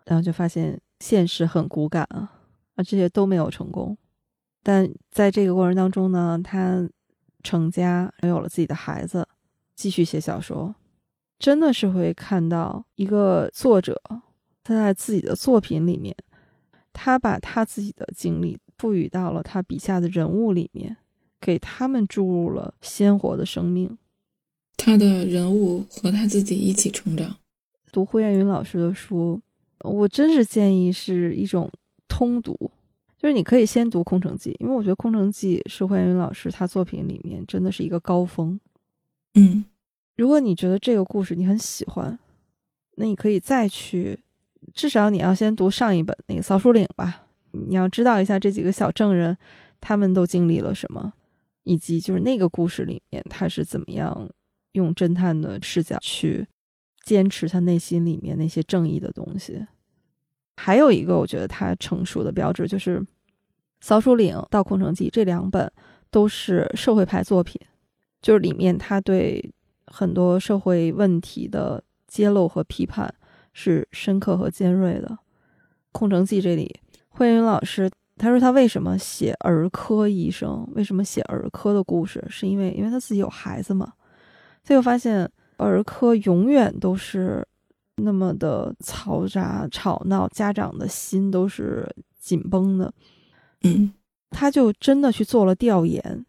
然后就发现现实很骨感啊，啊这些都没有成功。但在这个过程当中呢，他成家，有了自己的孩子。继续写小说，真的是会看到一个作者他在自己的作品里面，他把他自己的经历赋予到了他笔下的人物里面，给他们注入了鲜活的生命。他的人物和他自己一起成长。读胡彦云老师的书，我真是建议是一种通读，就是你可以先读《空城计》，因为我觉得《空城计》是胡彦云老师他作品里面真的是一个高峰。嗯，如果你觉得这个故事你很喜欢，那你可以再去，至少你要先读上一本那个《扫鼠岭》吧，你要知道一下这几个小证人他们都经历了什么，以及就是那个故事里面他是怎么样用侦探的视角去。坚持他内心里面那些正义的东西，还有一个我觉得他成熟的标志就是《扫鼠岭》到《空城计》这两本都是社会派作品，就是里面他对很多社会问题的揭露和批判是深刻和尖锐的。《空城计》这里，慧云老师他说他为什么写儿科医生，为什么写儿科的故事，是因为因为他自己有孩子嘛，他又发现。儿科永远都是那么的嘈杂吵闹，家长的心都是紧绷的。嗯，他就真的去做了调研，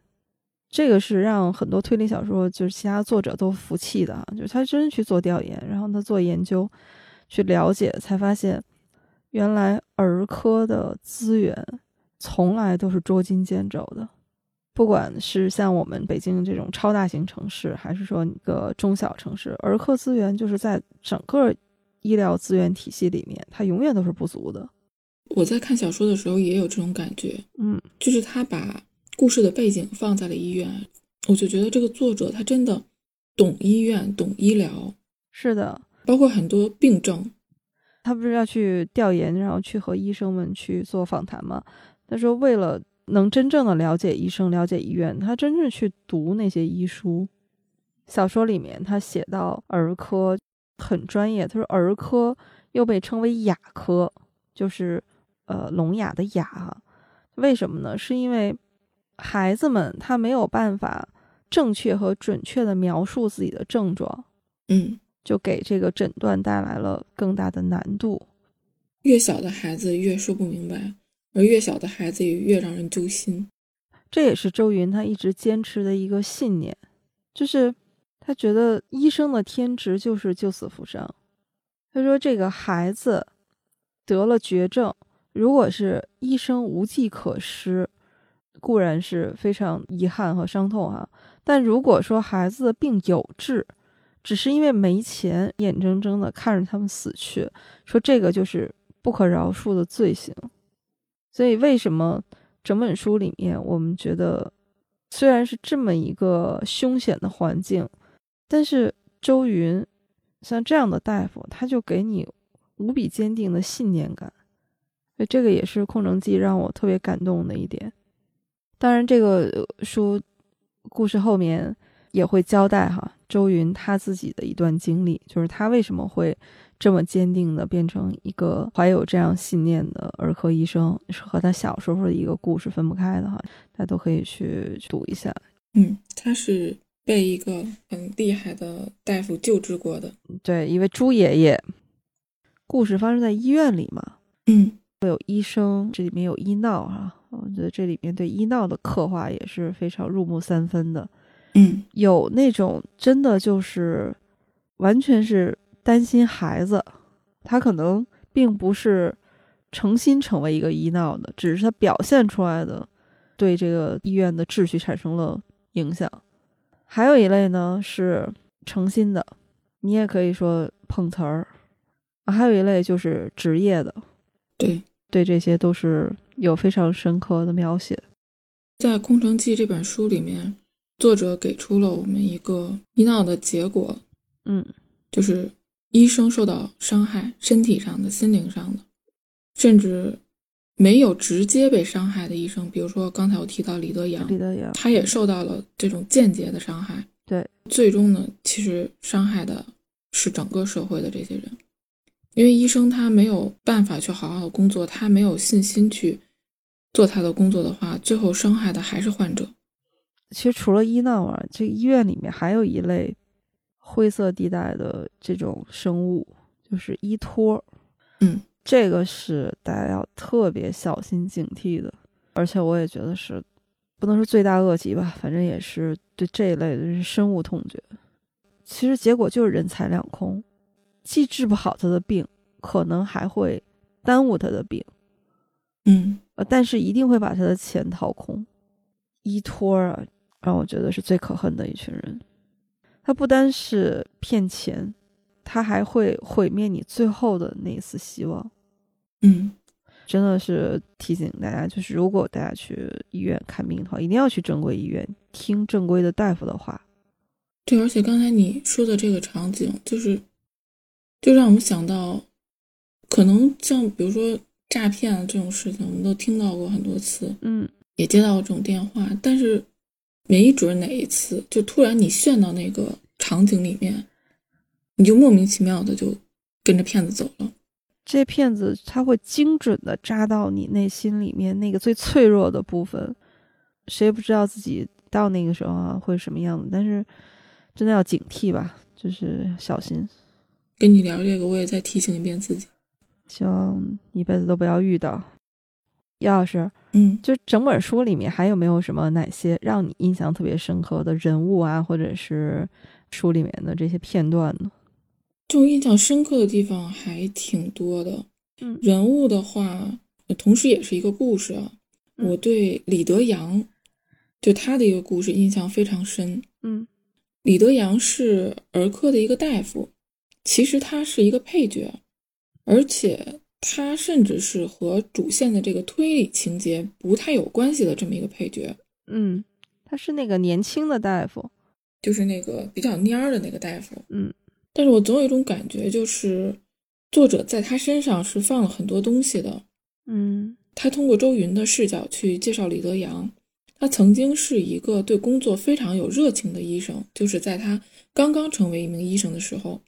这个是让很多推理小说就是其他作者都服气的就是他真去做调研，然后他做研究，去了解，才发现原来儿科的资源从来都是捉襟见肘的。不管是像我们北京这种超大型城市，还是说一个中小城市，儿科资源就是在整个医疗资源体系里面，它永远都是不足的。我在看小说的时候也有这种感觉，嗯，就是他把故事的背景放在了医院，我就觉得这个作者他真的懂医院、懂医疗。是的，包括很多病症，他不是要去调研，然后去和医生们去做访谈吗？他说为了。能真正的了解医生、了解医院，他真正去读那些医书。小说里面他写到儿科很专业，他说儿科又被称为哑科，就是呃聋哑的哑。为什么呢？是因为孩子们他没有办法正确和准确的描述自己的症状，嗯，就给这个诊断带来了更大的难度。越小的孩子越说不明白。而越小的孩子也越让人揪心，这也是周云他一直坚持的一个信念，就是他觉得医生的天职就是救死扶伤。他说这个孩子得了绝症，如果是医生无计可施，固然是非常遗憾和伤痛哈。但如果说孩子的病有治，只是因为没钱，眼睁睁的看着他们死去，说这个就是不可饶恕的罪行。所以，为什么整本书里面，我们觉得虽然是这么一个凶险的环境，但是周云像这样的大夫，他就给你无比坚定的信念感。所以，这个也是《空城计》让我特别感动的一点。当然，这个书故事后面也会交代哈，周云他自己的一段经历，就是他为什么会。这么坚定的变成一个怀有这样信念的儿科医生，是和他小时候的一个故事分不开的哈，大家都可以去读一下。嗯，他是被一个很厉害的大夫救治过的，对，一位朱爷爷。故事发生在医院里嘛，嗯，会有医生，这里面有医闹哈，我觉得这里面对医闹的刻画也是非常入木三分的。嗯，有那种真的就是完全是。担心孩子，他可能并不是诚心成为一个医闹的，只是他表现出来的对这个医院的秩序产生了影响。还有一类呢是诚心的，你也可以说碰瓷儿。还有一类就是职业的，对对，这些都是有非常深刻的描写。在《空城计》这本书里面，作者给出了我们一个医闹的结果，嗯，就是。医生受到伤害，身体上的、心灵上的，甚至没有直接被伤害的医生，比如说刚才我提到李德阳，李德阳他也受到了这种间接的伤害。对，最终呢，其实伤害的是整个社会的这些人，因为医生他没有办法去好好的工作，他没有信心去做他的工作的话，最后伤害的还是患者。其实除了医闹啊，这医院里面还有一类。灰色地带的这种生物就是医托，嗯，这个是大家要特别小心警惕的，而且我也觉得是不能说罪大恶极吧，反正也是对这一类的是深恶痛绝。其实结果就是人财两空，既治不好他的病，可能还会耽误他的病，嗯，呃，但是一定会把他的钱掏空。依托啊，让我觉得是最可恨的一群人。他不单是骗钱，他还会毁灭你最后的那一丝希望。嗯，真的是提醒大家，就是如果大家去医院看病的话，一定要去正规医院，听正规的大夫的话。对，而且刚才你说的这个场景，就是就让我们想到，可能像比如说诈骗啊这种事情，我们都听到过很多次，嗯，也接到过这种电话，但是没准哪一次就突然你陷到那个场景里面，你就莫名其妙的就跟着骗子走了。这骗子他会精准的扎到你内心里面那个最脆弱的部分，谁也不知道自己到那个时候啊会什么样子，但是。真的要警惕吧，就是小心。跟你聊这个，我也再提醒一遍自己，希望一辈子都不要遇到。叶老师，嗯，就整本书里面还有没有什么哪些让你印象特别深刻的人物啊，或者是书里面的这些片段呢？就印象深刻的地方还挺多的。嗯，人物的话，同时也是一个故事啊。我对李德阳，就他的一个故事印象非常深。嗯。李德阳是儿科的一个大夫，其实他是一个配角，而且他甚至是和主线的这个推理情节不太有关系的这么一个配角。嗯，他是那个年轻的大夫，就是那个比较蔫儿的那个大夫。嗯，但是我总有一种感觉，就是作者在他身上是放了很多东西的。嗯，他通过周云的视角去介绍李德阳。他曾经是一个对工作非常有热情的医生，就是在他刚刚成为一名医生的时候，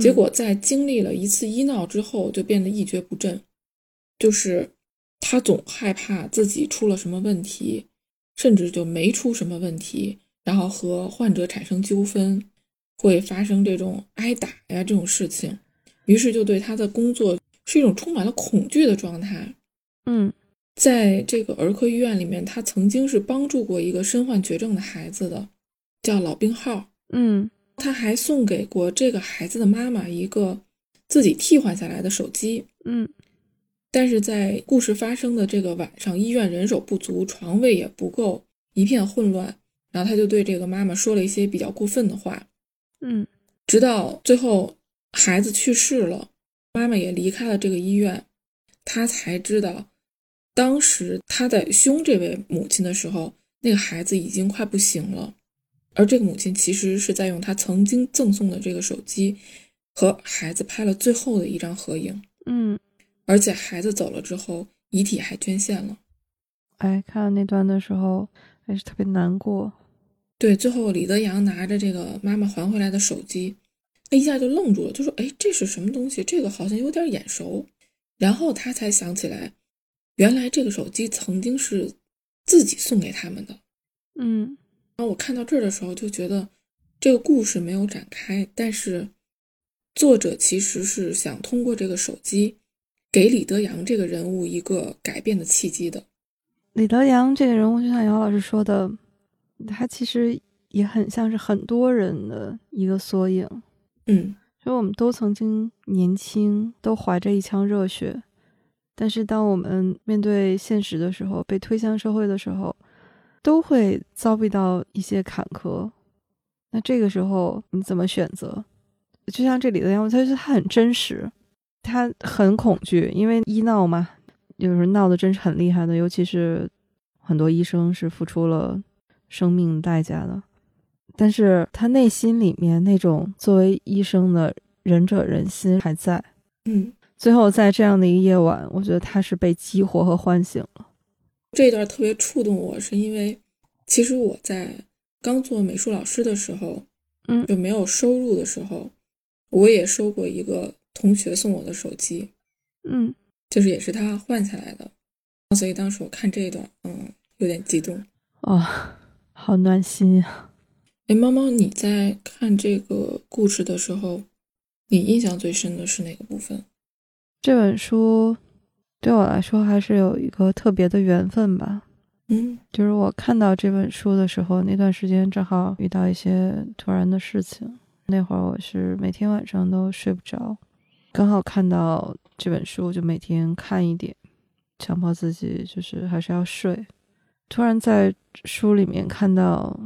结果在经历了一次医闹之后，就变得一蹶不振。就是他总害怕自己出了什么问题，甚至就没出什么问题，然后和患者产生纠纷，会发生这种挨打呀这种事情，于是就对他的工作是一种充满了恐惧的状态。嗯。在这个儿科医院里面，他曾经是帮助过一个身患绝症的孩子的，叫老病号。嗯，他还送给过这个孩子的妈妈一个自己替换下来的手机。嗯，但是在故事发生的这个晚上，医院人手不足，床位也不够，一片混乱。然后他就对这个妈妈说了一些比较过分的话。嗯，直到最后孩子去世了，妈妈也离开了这个医院，他才知道。当时他在凶这位母亲的时候，那个孩子已经快不行了，而这个母亲其实是在用她曾经赠送的这个手机和孩子拍了最后的一张合影。嗯，而且孩子走了之后，遗体还捐献了。哎，看到那段的时候还是特别难过。对，最后李德阳拿着这个妈妈还回来的手机，他一下就愣住了，就说：“哎，这是什么东西？这个好像有点眼熟。”然后他才想起来。原来这个手机曾经是自己送给他们的，嗯，然后我看到这儿的时候就觉得这个故事没有展开，但是作者其实是想通过这个手机给李德阳这个人物一个改变的契机的。李德阳这个人物，就像姚老师说的，他其实也很像是很多人的一个缩影。嗯，所以我们都曾经年轻，都怀着一腔热血。但是，当我们面对现实的时候，被推向社会的时候，都会遭遇到一些坎坷。那这个时候你怎么选择？就像这里的样子，他是他很真实，他很恐惧，因为医闹嘛，有时候闹得真是很厉害的，尤其是很多医生是付出了生命代价的。但是他内心里面那种作为医生的仁者仁心还在。嗯。最后，在这样的一个夜晚，我觉得他是被激活和唤醒了。这一段特别触动我，是因为其实我在刚做美术老师的时候，嗯，就没有收入的时候，我也收过一个同学送我的手机，嗯，就是也是他换下来的，所以当时我看这一段，嗯，有点激动，啊，好暖心呀！哎，猫猫，你在看这个故事的时候，你印象最深的是哪个部分？这本书对我来说还是有一个特别的缘分吧。嗯，就是我看到这本书的时候，那段时间正好遇到一些突然的事情，那会儿我是每天晚上都睡不着，刚好看到这本书，就每天看一点，强迫自己就是还是要睡。突然在书里面看到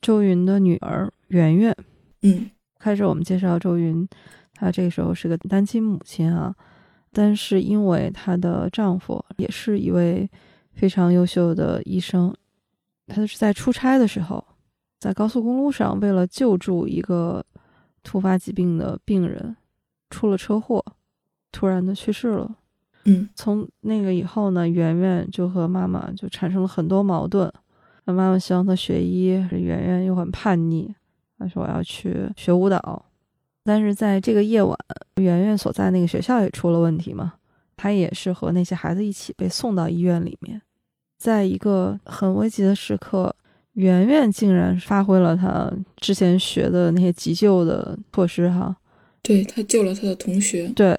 周云的女儿圆圆，嗯，开始我们介绍周云，她这个时候是个单亲母亲啊，但是因为她的丈夫也是一位。非常优秀的医生，他是在出差的时候，在高速公路上，为了救助一个突发疾病的病人，出了车祸，突然的去世了。嗯，从那个以后呢，圆圆就和妈妈就产生了很多矛盾。那妈妈希望她学医，圆圆又很叛逆，她说我要去学舞蹈。但是在这个夜晚，圆圆所在那个学校也出了问题嘛。她也是和那些孩子一起被送到医院里面，在一个很危急的时刻，圆圆竟然发挥了她之前学的那些急救的措施，哈，对他救了他的同学，对，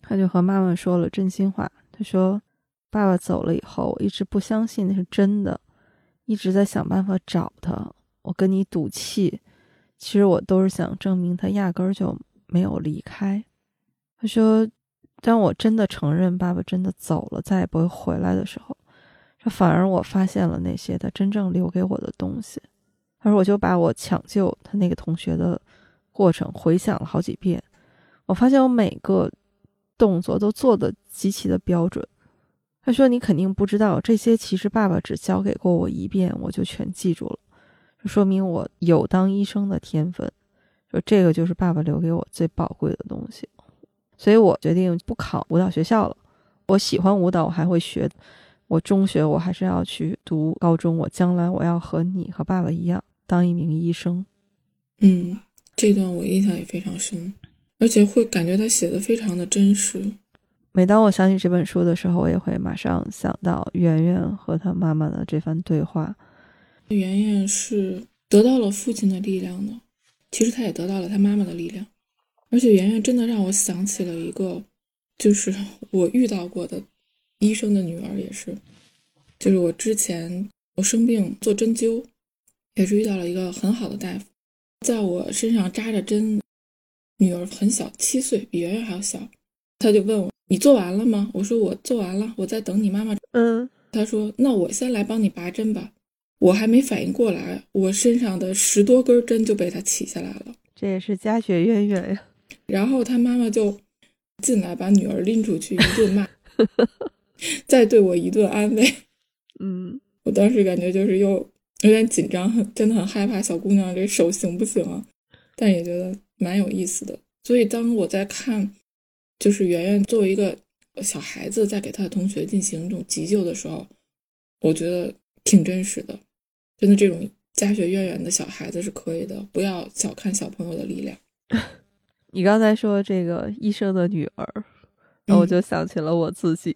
他就和妈妈说了真心话，他说：“爸爸走了以后，我一直不相信那是真的，一直在想办法找他，我跟你赌气，其实我都是想证明他压根儿就没有离开。”他说。当我真的承认爸爸真的走了，再也不会回来的时候，反而我发现了那些他真正留给我的东西。他说，我就把我抢救他那个同学的过程回想了好几遍，我发现我每个动作都做的极其的标准。他说，你肯定不知道这些，其实爸爸只教给过我一遍，我就全记住了，说明我有当医生的天分。说这个就是爸爸留给我最宝贵的东西。所以我决定不考舞蹈学校了。我喜欢舞蹈，我还会学。我中学我还是要去读高中。我将来我要和你和爸爸一样当一名医生。嗯，这段我印象也非常深，而且会感觉他写的非常的真实。每当我想起这本书的时候，我也会马上想到圆圆和他妈妈的这番对话。圆圆是得到了父亲的力量的，其实她也得到了她妈妈的力量。而且圆圆真的让我想起了一个，就是我遇到过的医生的女儿，也是，就是我之前我生病做针灸，也是遇到了一个很好的大夫，在我身上扎着针，女儿很小，七岁，比圆圆还要小，他就问我：“你做完了吗？”我说：“我做完了，我在等你妈妈。”嗯，他说：“那我先来帮你拔针吧。”我还没反应过来，我身上的十多根针就被他取下来了，这也是家学渊源呀。然后他妈妈就进来，把女儿拎出去一顿骂，[LAUGHS] 再对我一顿安慰。嗯，我当时感觉就是又有点紧张，真的很害怕小姑娘这手行不行啊？但也觉得蛮有意思的。所以当我在看，就是圆圆作为一个小孩子在给他的同学进行一种急救的时候，我觉得挺真实的。真的，这种家学渊源的小孩子是可以的，不要小看小朋友的力量。[LAUGHS] 你刚才说这个医生的女儿，然后我就想起了我自己，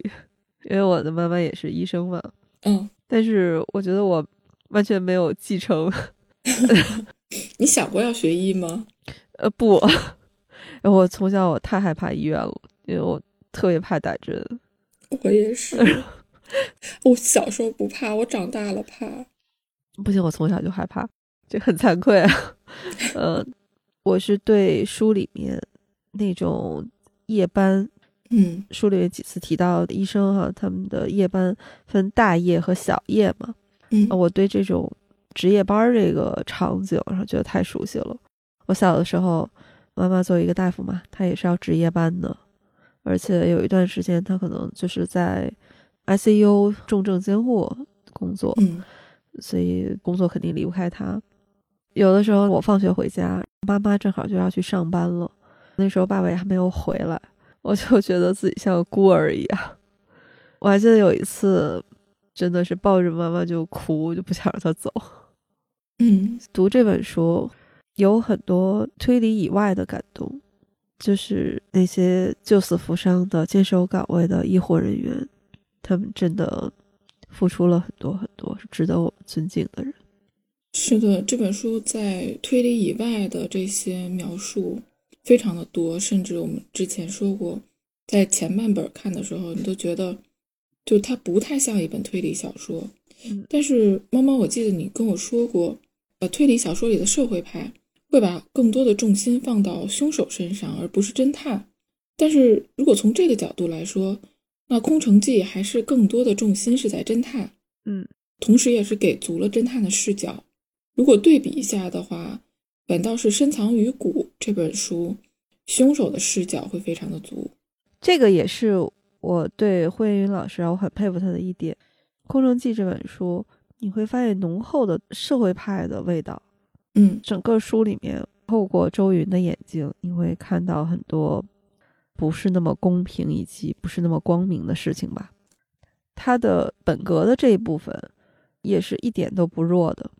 因为我的妈妈也是医生嘛。嗯，但是我觉得我完全没有继承。[LAUGHS] 你想过要学医吗？[LAUGHS] 呃，不，我从小我太害怕医院了，因为我特别怕打针。我也是，我小时候不怕，我长大了怕。不行，我从小就害怕，这很惭愧啊。[LAUGHS] 呃。我是对书里面那种夜班，嗯，书里面几次提到医生哈，他们的夜班分大夜和小夜嘛，嗯，我对这种值夜班这个场景，然后觉得太熟悉了。我小的时候，妈妈作为一个大夫嘛，她也是要值夜班的，而且有一段时间，她可能就是在 ICU 重症监护工作，嗯，所以工作肯定离不开他。有的时候我放学回家，妈妈正好就要去上班了，那时候爸爸也还没有回来，我就觉得自己像个孤儿一样。我还记得有一次，真的是抱着妈妈就哭，就不想让她走。嗯，读这本书有很多推理以外的感动，就是那些救死扶伤的坚守岗位的医护人员，他们真的付出了很多很多，是值得我们尊敬的人。是的，这本书在推理以外的这些描述非常的多，甚至我们之前说过，在前半本看的时候，你都觉得就它不太像一本推理小说。嗯，但是猫猫，我记得你跟我说过，呃，推理小说里的社会派会把更多的重心放到凶手身上，而不是侦探。但是如果从这个角度来说，那《空城计》还是更多的重心是在侦探，嗯，同时也是给足了侦探的视角。如果对比一下的话，反倒是《深藏于骨》这本书，凶手的视角会非常的足。这个也是我对惠云老师啊，我很佩服他的一点。《空城计》这本书，你会发现浓厚的社会派的味道。嗯，整个书里面，透过周云的眼睛，你会看到很多不是那么公平以及不是那么光明的事情吧。他的本格的这一部分，也是一点都不弱的。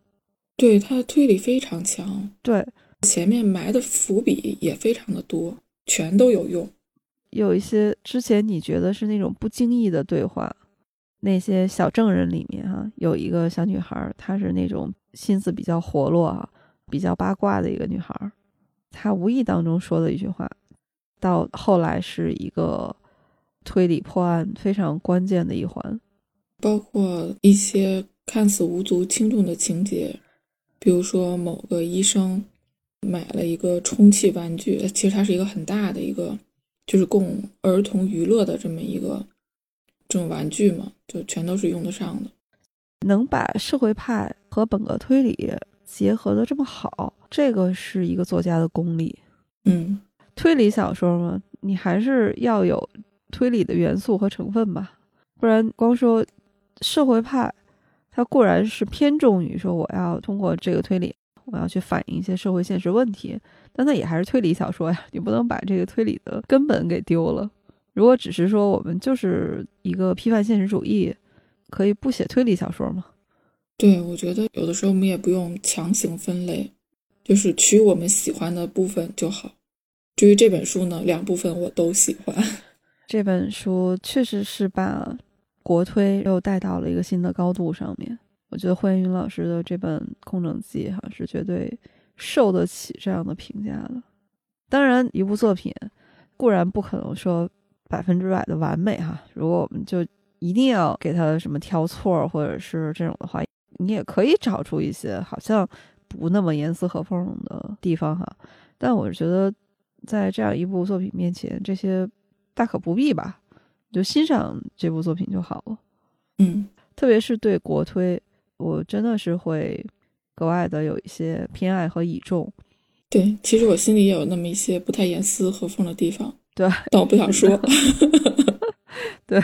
对他的推理非常强，对，前面埋的伏笔也非常的多，全都有用。有一些之前你觉得是那种不经意的对话。那些小证人里面，哈，有一个小女孩，她是那种心思比较活络啊，比较八卦的一个女孩。她无意当中说的一句话，到后来是一个推理破案非常关键的一环。包括一些看似无足轻重的情节，比如说某个医生买了一个充气玩具，其实它是一个很大的一个，就是供儿童娱乐的这么一个。这种玩具嘛，就全都是用得上的。能把社会派和本格推理结合的这么好，这个是一个作家的功力。嗯，推理小说嘛，你还是要有推理的元素和成分吧，不然光说社会派，它固然是偏重于说我要通过这个推理，我要去反映一些社会现实问题，但它也还是推理小说呀，你不能把这个推理的根本给丢了。如果只是说我们就是一个批判现实主义，可以不写推理小说吗？对，我觉得有的时候我们也不用强行分类，就是取我们喜欢的部分就好。至于这本书呢，两部分我都喜欢。[LAUGHS] 这本书确实是把国推又带到了一个新的高度上面。我觉得惠云老师的这本《空城计》哈是绝对受得起这样的评价的。当然，一部作品固然不可能说。百分之百的完美哈，如果我们就一定要给他什么挑错或者是这种的话，你也可以找出一些好像不那么严丝合缝的地方哈。但我觉得，在这样一部作品面前，这些大可不必吧，就欣赏这部作品就好了。嗯，特别是对国推，我真的是会格外的有一些偏爱和倚重。对，其实我心里也有那么一些不太严丝合缝的地方。[LAUGHS] 对，但我不想说。[LAUGHS] 对，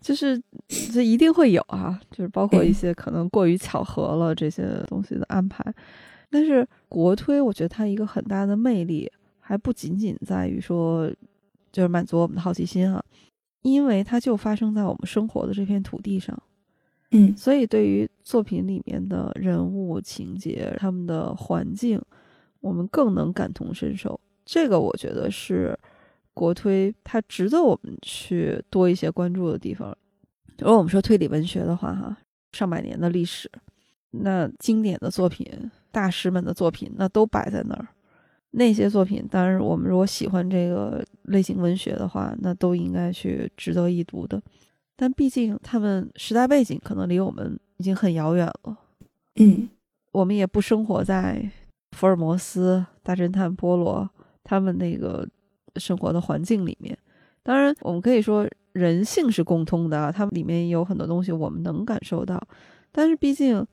就是这一定会有啊，就是包括一些可能过于巧合了这些东西的安排。但是国推，我觉得它一个很大的魅力，还不仅仅在于说，就是满足我们的好奇心啊，因为它就发生在我们生活的这片土地上。嗯，所以对于作品里面的人物情节、他们的环境，我们更能感同身受。这个我觉得是。国推它值得我们去多一些关注的地方。如果我们说推理文学的话，哈，上百年的历史，那经典的作品、大师们的作品，那都摆在那儿。那些作品，当然我们如果喜欢这个类型文学的话，那都应该去值得一读的。但毕竟他们时代背景可能离我们已经很遥远了。嗯，我们也不生活在福尔摩斯、大侦探波罗他们那个。生活的环境里面，当然我们可以说人性是共通的，他们里面有很多东西我们能感受到，但是毕竟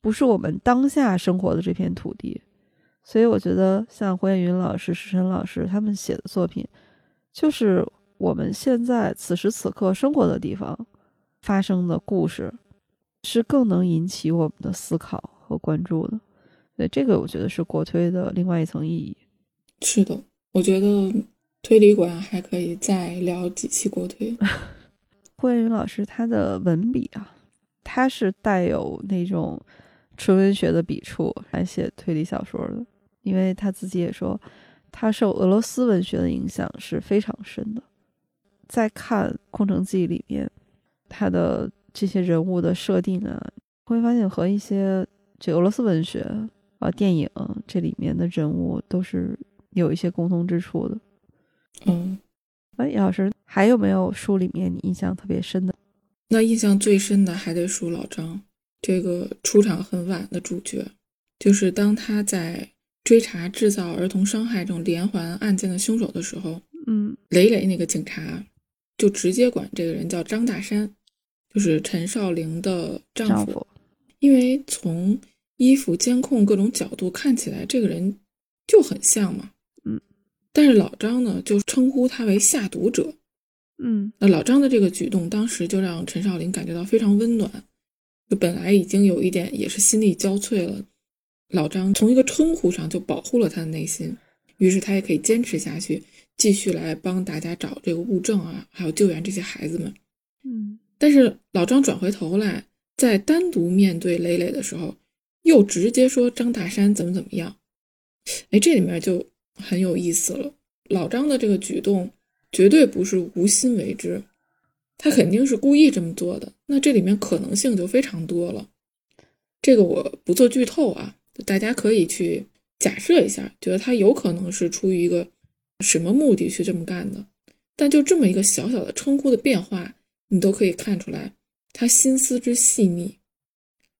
不是我们当下生活的这片土地，所以我觉得像胡彦云老师、石晨老师他们写的作品，就是我们现在此时此刻生活的地方发生的故事，是更能引起我们的思考和关注的。对这个，我觉得是国推的另外一层意义。是的，我觉得。推理馆还可以再聊几期国推。[LAUGHS] 胡彦云老师他的文笔啊，他是带有那种纯文学的笔触来写推理小说的，因为他自己也说，他受俄罗斯文学的影响是非常深的。在看《空城计》里面，他的这些人物的设定啊，会发现和一些这俄罗斯文学啊、电影这里面的人物都是有一些共同之处的。嗯，哎，杨老师还有没有书里面你印象特别深的？那印象最深的还得数老张，这个出场很晚的主角，就是当他在追查制造儿童伤害这种连环案件的凶手的时候，嗯，雷雷那个警察就直接管这个人叫张大山，就是陈少玲的丈夫，丈夫，因为从衣服、监控各种角度看起来，这个人就很像嘛，嗯，但是老张呢，就称呼他为下毒者。嗯那老张的这个举动，当时就让陈少林感觉到非常温暖。就本来已经有一点也是心力交瘁了，老张从一个称呼上就保护了他的内心，于是他也可以坚持下去，继续来帮大家找这个物证啊，还有救援这些孩子们。嗯但是老张转回头来，在单独面对磊磊的时候，又直接说张大山怎么怎么样。哎，这里面就很有意思了。老张的这个举动绝对不是无心为之，他肯定是故意这么做的。那这里面可能性就非常多了。这个我不做剧透啊，大家可以去假设一下，觉得他有可能是出于一个什么目的去这么干的。但就这么一个小小的称呼的变化，你都可以看出来他心思之细腻，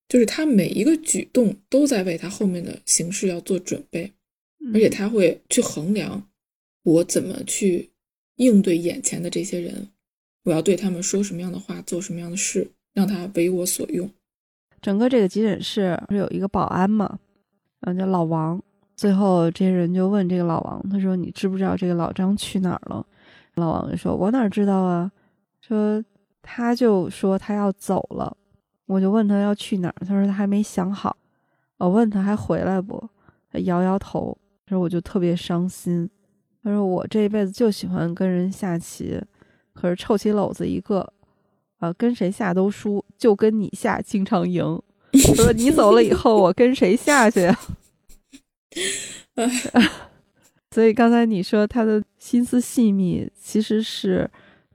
就是他每一个举动都在为他后面的形式要做准备，而且他会去衡量我怎么去应对眼前的这些人，我要对他们说什么样的话，做什么样的事，让他为我所用。整个这个急诊室不是有一个保安嘛，然后叫老王。最后这些人就问这个老王，他说：“你知不知道这个老张去哪儿了？”老王就说：“我哪知道啊？”说他就说他要走了，我就问他要去哪儿，他说他还没想好。我问他还回来不，他摇摇头。他说我就特别伤心。他说我这一辈子就喜欢跟人下棋，可是臭棋篓子一个，啊，跟谁下都输，就跟你下经常赢。[LAUGHS] 说你走了以后，我跟谁下去呀？[LAUGHS] [LAUGHS] 所以刚才你说他的心思细密，其实是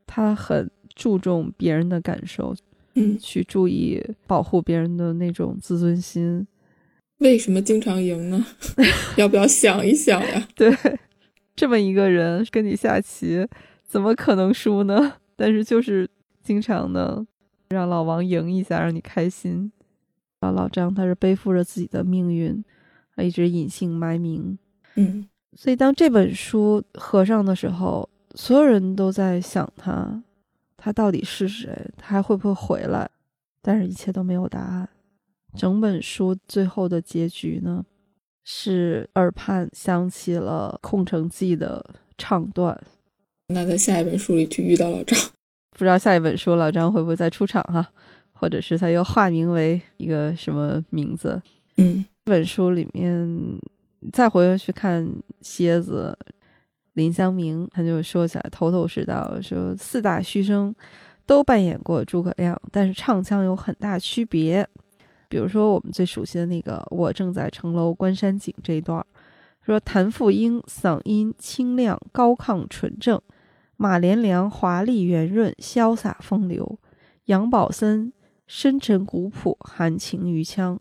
他很注重别人的感受，嗯，去注意保护别人的那种自尊心。为什么经常赢呢？要不要想一想呀？对，这么一个人跟你下棋，怎么可能输呢？但是就是经常的让老王赢一下，让你开心。老老张他是背负着自己的命运，他一直隐姓埋名。嗯所以当这本书合上的时候，所有人都在想他，他到底是谁？他还会不会回来？但是一切都没有答案。整本书最后的结局呢，是耳畔响起了《空城计》的唱段。那在下一本书里去遇到老张，[LAUGHS] 不知道下一本书老张会不会再出场哈，或者是他又化名为一个什么名字？嗯这本书里面，再回去看蝎子林香明，他就说起来头头是道，说四大须生都扮演过诸葛亮，但是唱腔有很大区别。比如说我们最熟悉的那个“我正在城楼观山景”这一段，说谭富英嗓音清亮高亢纯正，马连良华丽圆润潇洒风流，杨宝森深沉古朴含情于腔。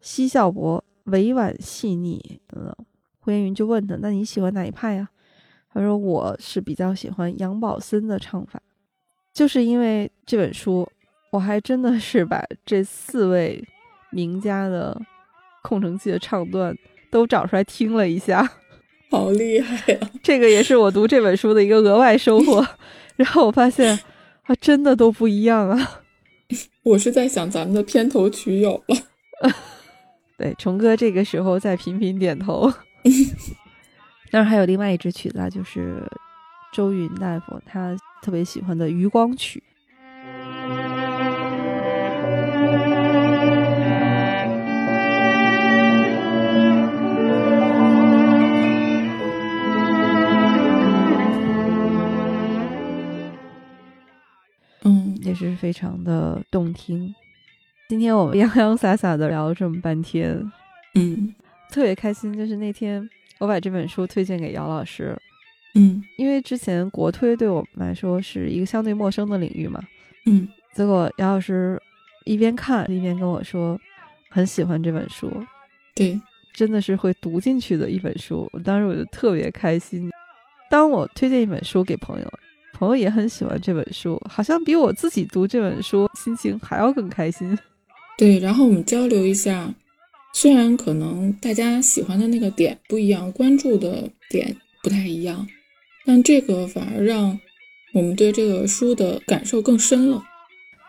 奚孝伯委婉细腻，嗯，胡彦云就问他：“那你喜欢哪一派呀？”他说：“我是比较喜欢杨宝森的唱法，就是因为这本书，我还真的是 [LAUGHS] 把这四位名家的《空城计》的唱段都找出来听了一下，[LAUGHS] 好厉害呀！[LAUGHS] 这个也是我读这本书的一个额外收获。然后我发现啊，真的都不一样啊。[LAUGHS] 我是在想咱们的片头曲有了。[LAUGHS] 对，虫哥这个时候在频频点头。[LAUGHS] 当然还有另外一支曲子啊，就是周云大夫他特别喜欢的《余光曲》。嗯也是非常的动听。今天我们洋洋洒洒的聊了这么半天，嗯特别开心。就是那天我把这本书推荐给姚老师，嗯因为之前国推对我们来说是一个相对陌生的领域嘛。嗯结果姚老师一边看一边跟我说，很喜欢这本书，对，真的是会读进去的一本书。我当时我就特别开心。当我推荐一本书给朋友，朋朋友也很喜欢这本书，好像比我自己读这本书心情还要更开心。[LAUGHS] 对，然后我们交流一下，虽然可能大家喜欢的那个点不一样，关注的点不太一样，但这个反而让我们对这个书的感受更深了。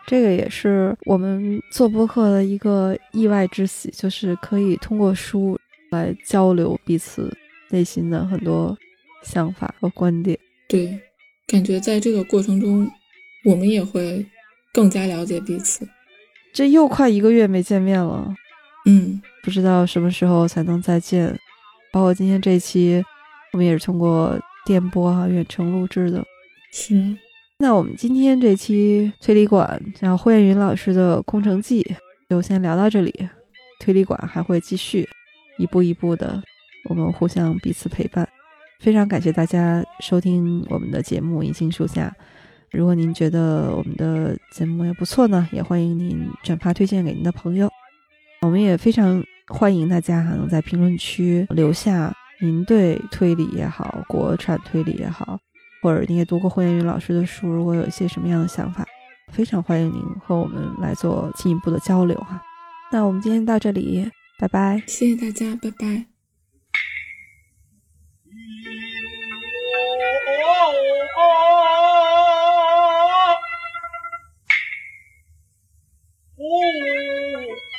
这个也是我们做播客的一个意外之喜，就是可以通过书来交流彼此内心的很多想法和观点。对，感觉在这个过程中，我们也会更加了解彼此。这又快一个月没见面了，嗯，不知道什么时候才能再见。包括今天这期，我们也是通过电波哈远程录制的。是。那我们今天这期推理馆，然后霍艳云老师的《空城计》就先聊到这里。推理馆还会继续，一步一步的，我们互相彼此陪伴。非常感谢大家收听我们的节目《银杏树下》。如果您觉得我们的节目也不错呢，也欢迎您转发推荐给您的朋友。我们也非常欢迎大家哈，能在评论区留下您对推理也好，国产推理也好。或者你也读过霍艳云老师的书，如果有一些什么样的想法，非常欢迎您和我们来做进一步的交流哈。那我们今天到这里，拜拜，谢谢大家，拜拜。哦哦哦。